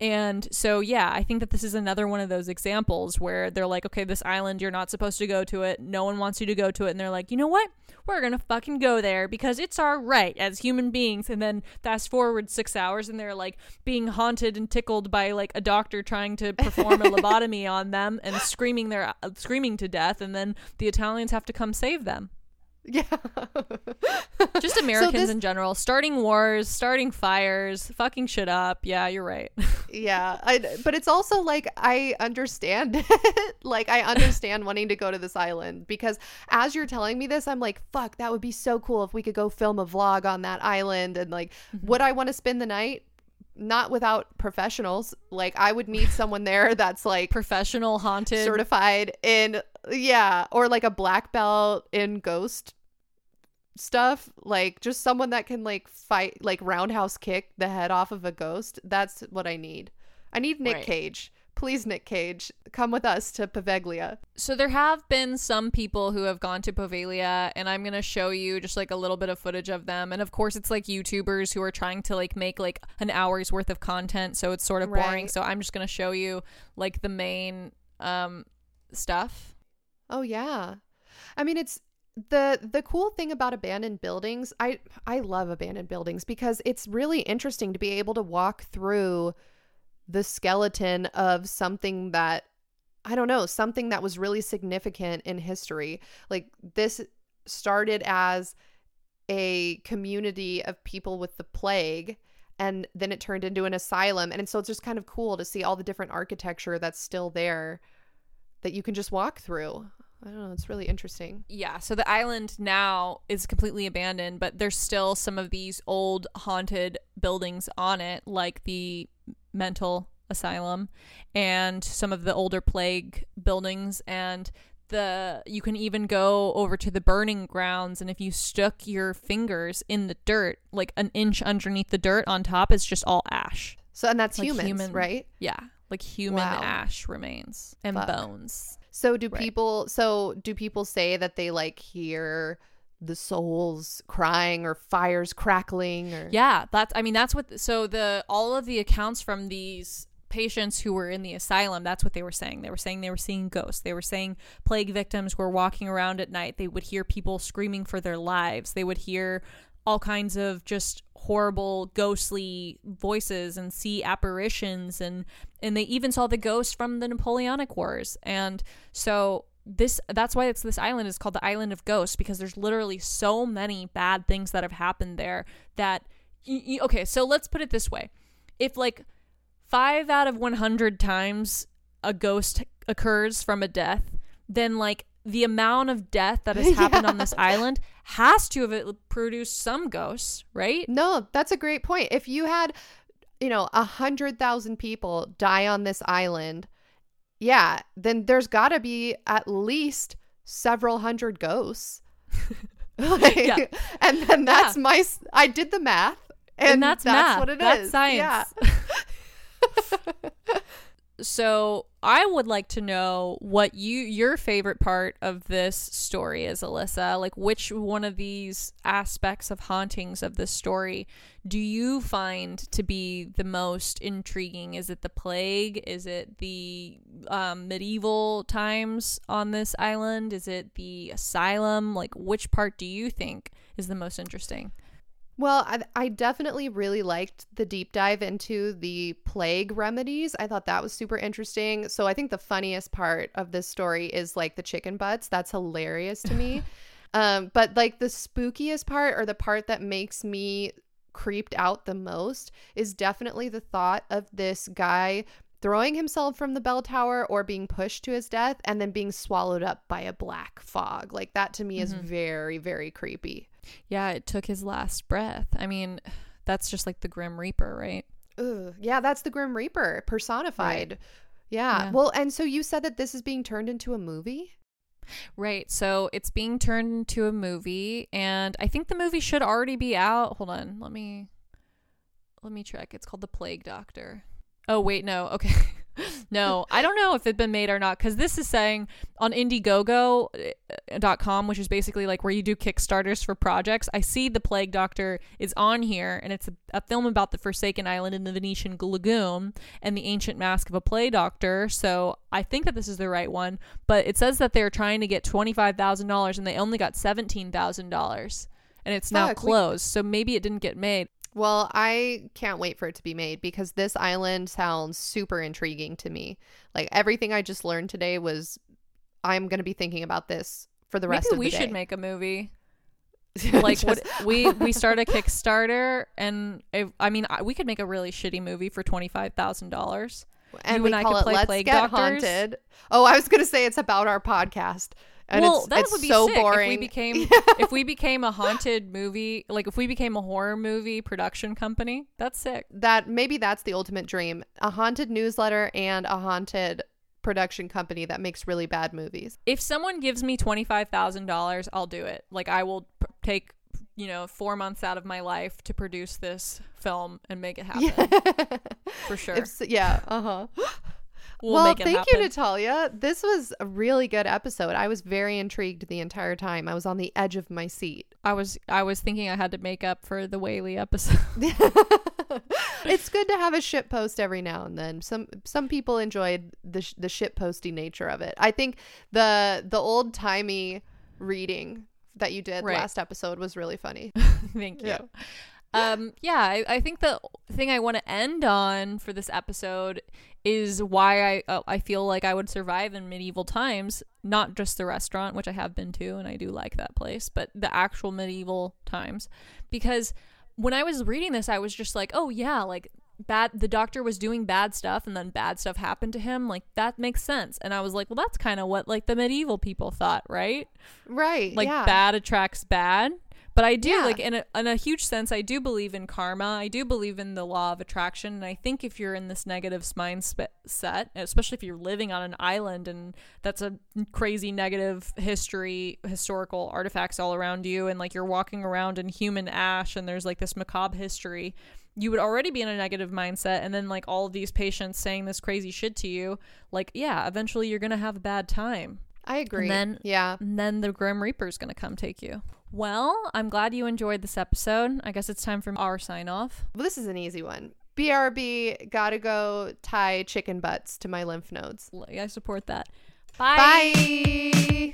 And so, yeah, I think that this is another one of those examples where they're like, okay, this island, you're not supposed to go to it. No one wants you to go to it. And they're like, you know what? We're going to fucking go there because it's our right as human beings. And then fast forward six hours and they're like being haunted and tickled by like a doctor trying to perform a lobotomy on them and screaming their uh, screaming to death. And then the Italians have to come save them. yeah. Just Americans this- in general, starting wars, starting fires, fucking shit up. Yeah, you're right. Yeah, I, but it's also like I understand it. like I understand wanting to go to this island because as you're telling me this, I'm like, fuck, that would be so cool if we could go film a vlog on that island. And like, mm-hmm. would I want to spend the night? Not without professionals. Like I would need someone there that's like Professional haunted. certified in yeah, or like a black belt in ghost stuff like just someone that can like fight like roundhouse kick the head off of a ghost that's what i need i need nick Right. cage please nick cage come with us to Poveglia So there have been some people who have gone to Poveglia and I'm going to show you just like a little bit of footage of them. And of course it's like YouTubers who are trying to like make like an hour's worth of content, so it's sort of boring. Right. So I'm just going to show you like the main um stuff. Oh yeah i mean it's the the cool thing about abandoned buildings i i love abandoned buildings because it's really interesting to be able to walk through the skeleton of something that I don't know, something that was really significant in history. Like this started as a community of people with the plague and then it turned into an asylum and so it's just kind of cool to see all the different architecture that's still there that you can just walk through. I don't know, it's really interesting. Yeah, so the island now is completely abandoned, but there's still some of these old haunted buildings on it, like the mental asylum and some of the older plague buildings and the you can even go over to the burning grounds and if you stuck your fingers in the dirt like an inch underneath the dirt on top is just all ash So and that's Like humans, human- right? yeah like human Wow. ash remains and Fuck. bones So do Right. people so do people say that they like hear the souls crying or fires crackling or Yeah, that's I mean that's what so the all of the accounts from these patients who were in the asylum, that's what they were saying. They were saying they were seeing ghosts. They were saying plague victims were walking around at night. They would hear people screaming for their lives. They would hear all kinds of just horrible ghostly voices and see apparitions and and they even saw the ghosts from the Napoleonic Wars. And so this that's why it's this island is called the island of ghosts because there's literally so many bad things that have happened there that y- y- okay so let's put it this way if like 5 out of 100 times a ghost occurs from a death then like the amount of death that has happened on this island has to have produced some ghosts right No, that's a great point. If you had, you know, a hundred thousand people die on this island yeah, then there's got to be at least several hundred ghosts. like, Yeah. And then that's Yeah. my I did the math and, And that's that's math. what it is. That's science. Yeah. So I would like to know what you your favorite part of this story is, Alyssa. Like which one of these aspects of hauntings of this story do you find to be the most intriguing? Is it the plague? Is it the um, medieval times on this island? Is it the asylum? Like which part do you think is the most interesting? Well, I, I definitely really liked the deep dive into the plague remedies. I thought that was super interesting. So I think the funniest part of this story is like the chicken butts. That's hilarious to me. um, but like the spookiest part or the part that makes me creeped out the most is definitely the thought of this guy throwing himself from the bell tower or being pushed to his death and then being swallowed up by a black fog. Like that to me is very, very creepy. Yeah, it took his last breath. I mean, that's just like the Grim Reaper, right? Ugh, yeah, that's the Grim Reaper personified. Yeah. Yeah. Well, and so you said that this is being turned into a movie? Right. So it's being turned into a movie and I think the movie should already be out. Hold on. Let me let me check. It's called The Plague Doctor. Oh, wait, no. Okay. no, I don't know if it's been made or not cuz this is saying on indiegogo.com, eh, eh, which is basically like where you do kickstarters for projects. I see The Plague Doctor is on here and it's a, a film about the Forsaken Island in the Venetian Lagoon and the ancient mask of a plague doctor. So, I think that this is the right one but it says that they're trying to get $25,000 and they only got $17,000 and it's now Fuck, we- closed. So maybe it didn't get made. Well, I can't wait for it to be made because this island sounds super intriguing to me. Like everything I just learned today was I'm going to be thinking about this for the rest maybe of we the day. We should make a movie. Like what we we start a Kickstarter and if, I mean I- we could make a really shitty movie for $25,000. and you we and I could it play Let's Plague Get Doctors. Haunted. Oh, I was going to say it's about our podcast. And well, it's, that it's would be so sick boring. if we became if we became a haunted movie, like if we became a horror movie production company. That's sick. that maybe that's the ultimate dream a haunted newsletter and a haunted production company that makes really bad movies if someone gives me $25,000, I'll do it. Like I will p- take, you know, 4 months out of my life to produce this film and make it happen. For sure. If yeah uh-huh we'll well thank happen. you natalia this was a really good episode i was very intrigued the entire time i was on the edge of my seat I was I was thinking I had to make up for the Whaley episode. it's good to have a ship post every now and then some some people enjoyed the sh- the shit posty nature of it i think the the old timey reading that you did Right. last episode was really funny Thank you. Yeah. Um, yeah, I, I think the thing I want to end on for this episode is why I uh, I feel like I would survive in medieval times, not just the restaurant, which I have been to and I do like that place, but the actual medieval times, because when I was reading this, I was just like, oh yeah, like bad. The doctor was doing bad stuff, and then bad stuff happened to him. Like that makes sense, and I was like, well, that's kind of what like the medieval people thought, right? right like yeah. bad attracts bad but i do Yeah. like in a, in a huge sense i do believe in karma. I do believe in the law of attraction. And i think if you're in this negative mindset especially if you're living on an island and that's a crazy negative history historical artifacts all around you and like you're walking around in human ash and there's like this macabre history you would already be in a negative mindset and then like all of these patients saying this crazy shit to you like yeah eventually you're gonna have a bad time. I agree. then- yeah. and then the Grim Reaper's going to come take you. Well, I'm glad you enjoyed this episode. I guess it's time for our sign off. Well, this is an easy one. BRB, gotta go tie chicken butts to my lymph nodes. I support that. Bye.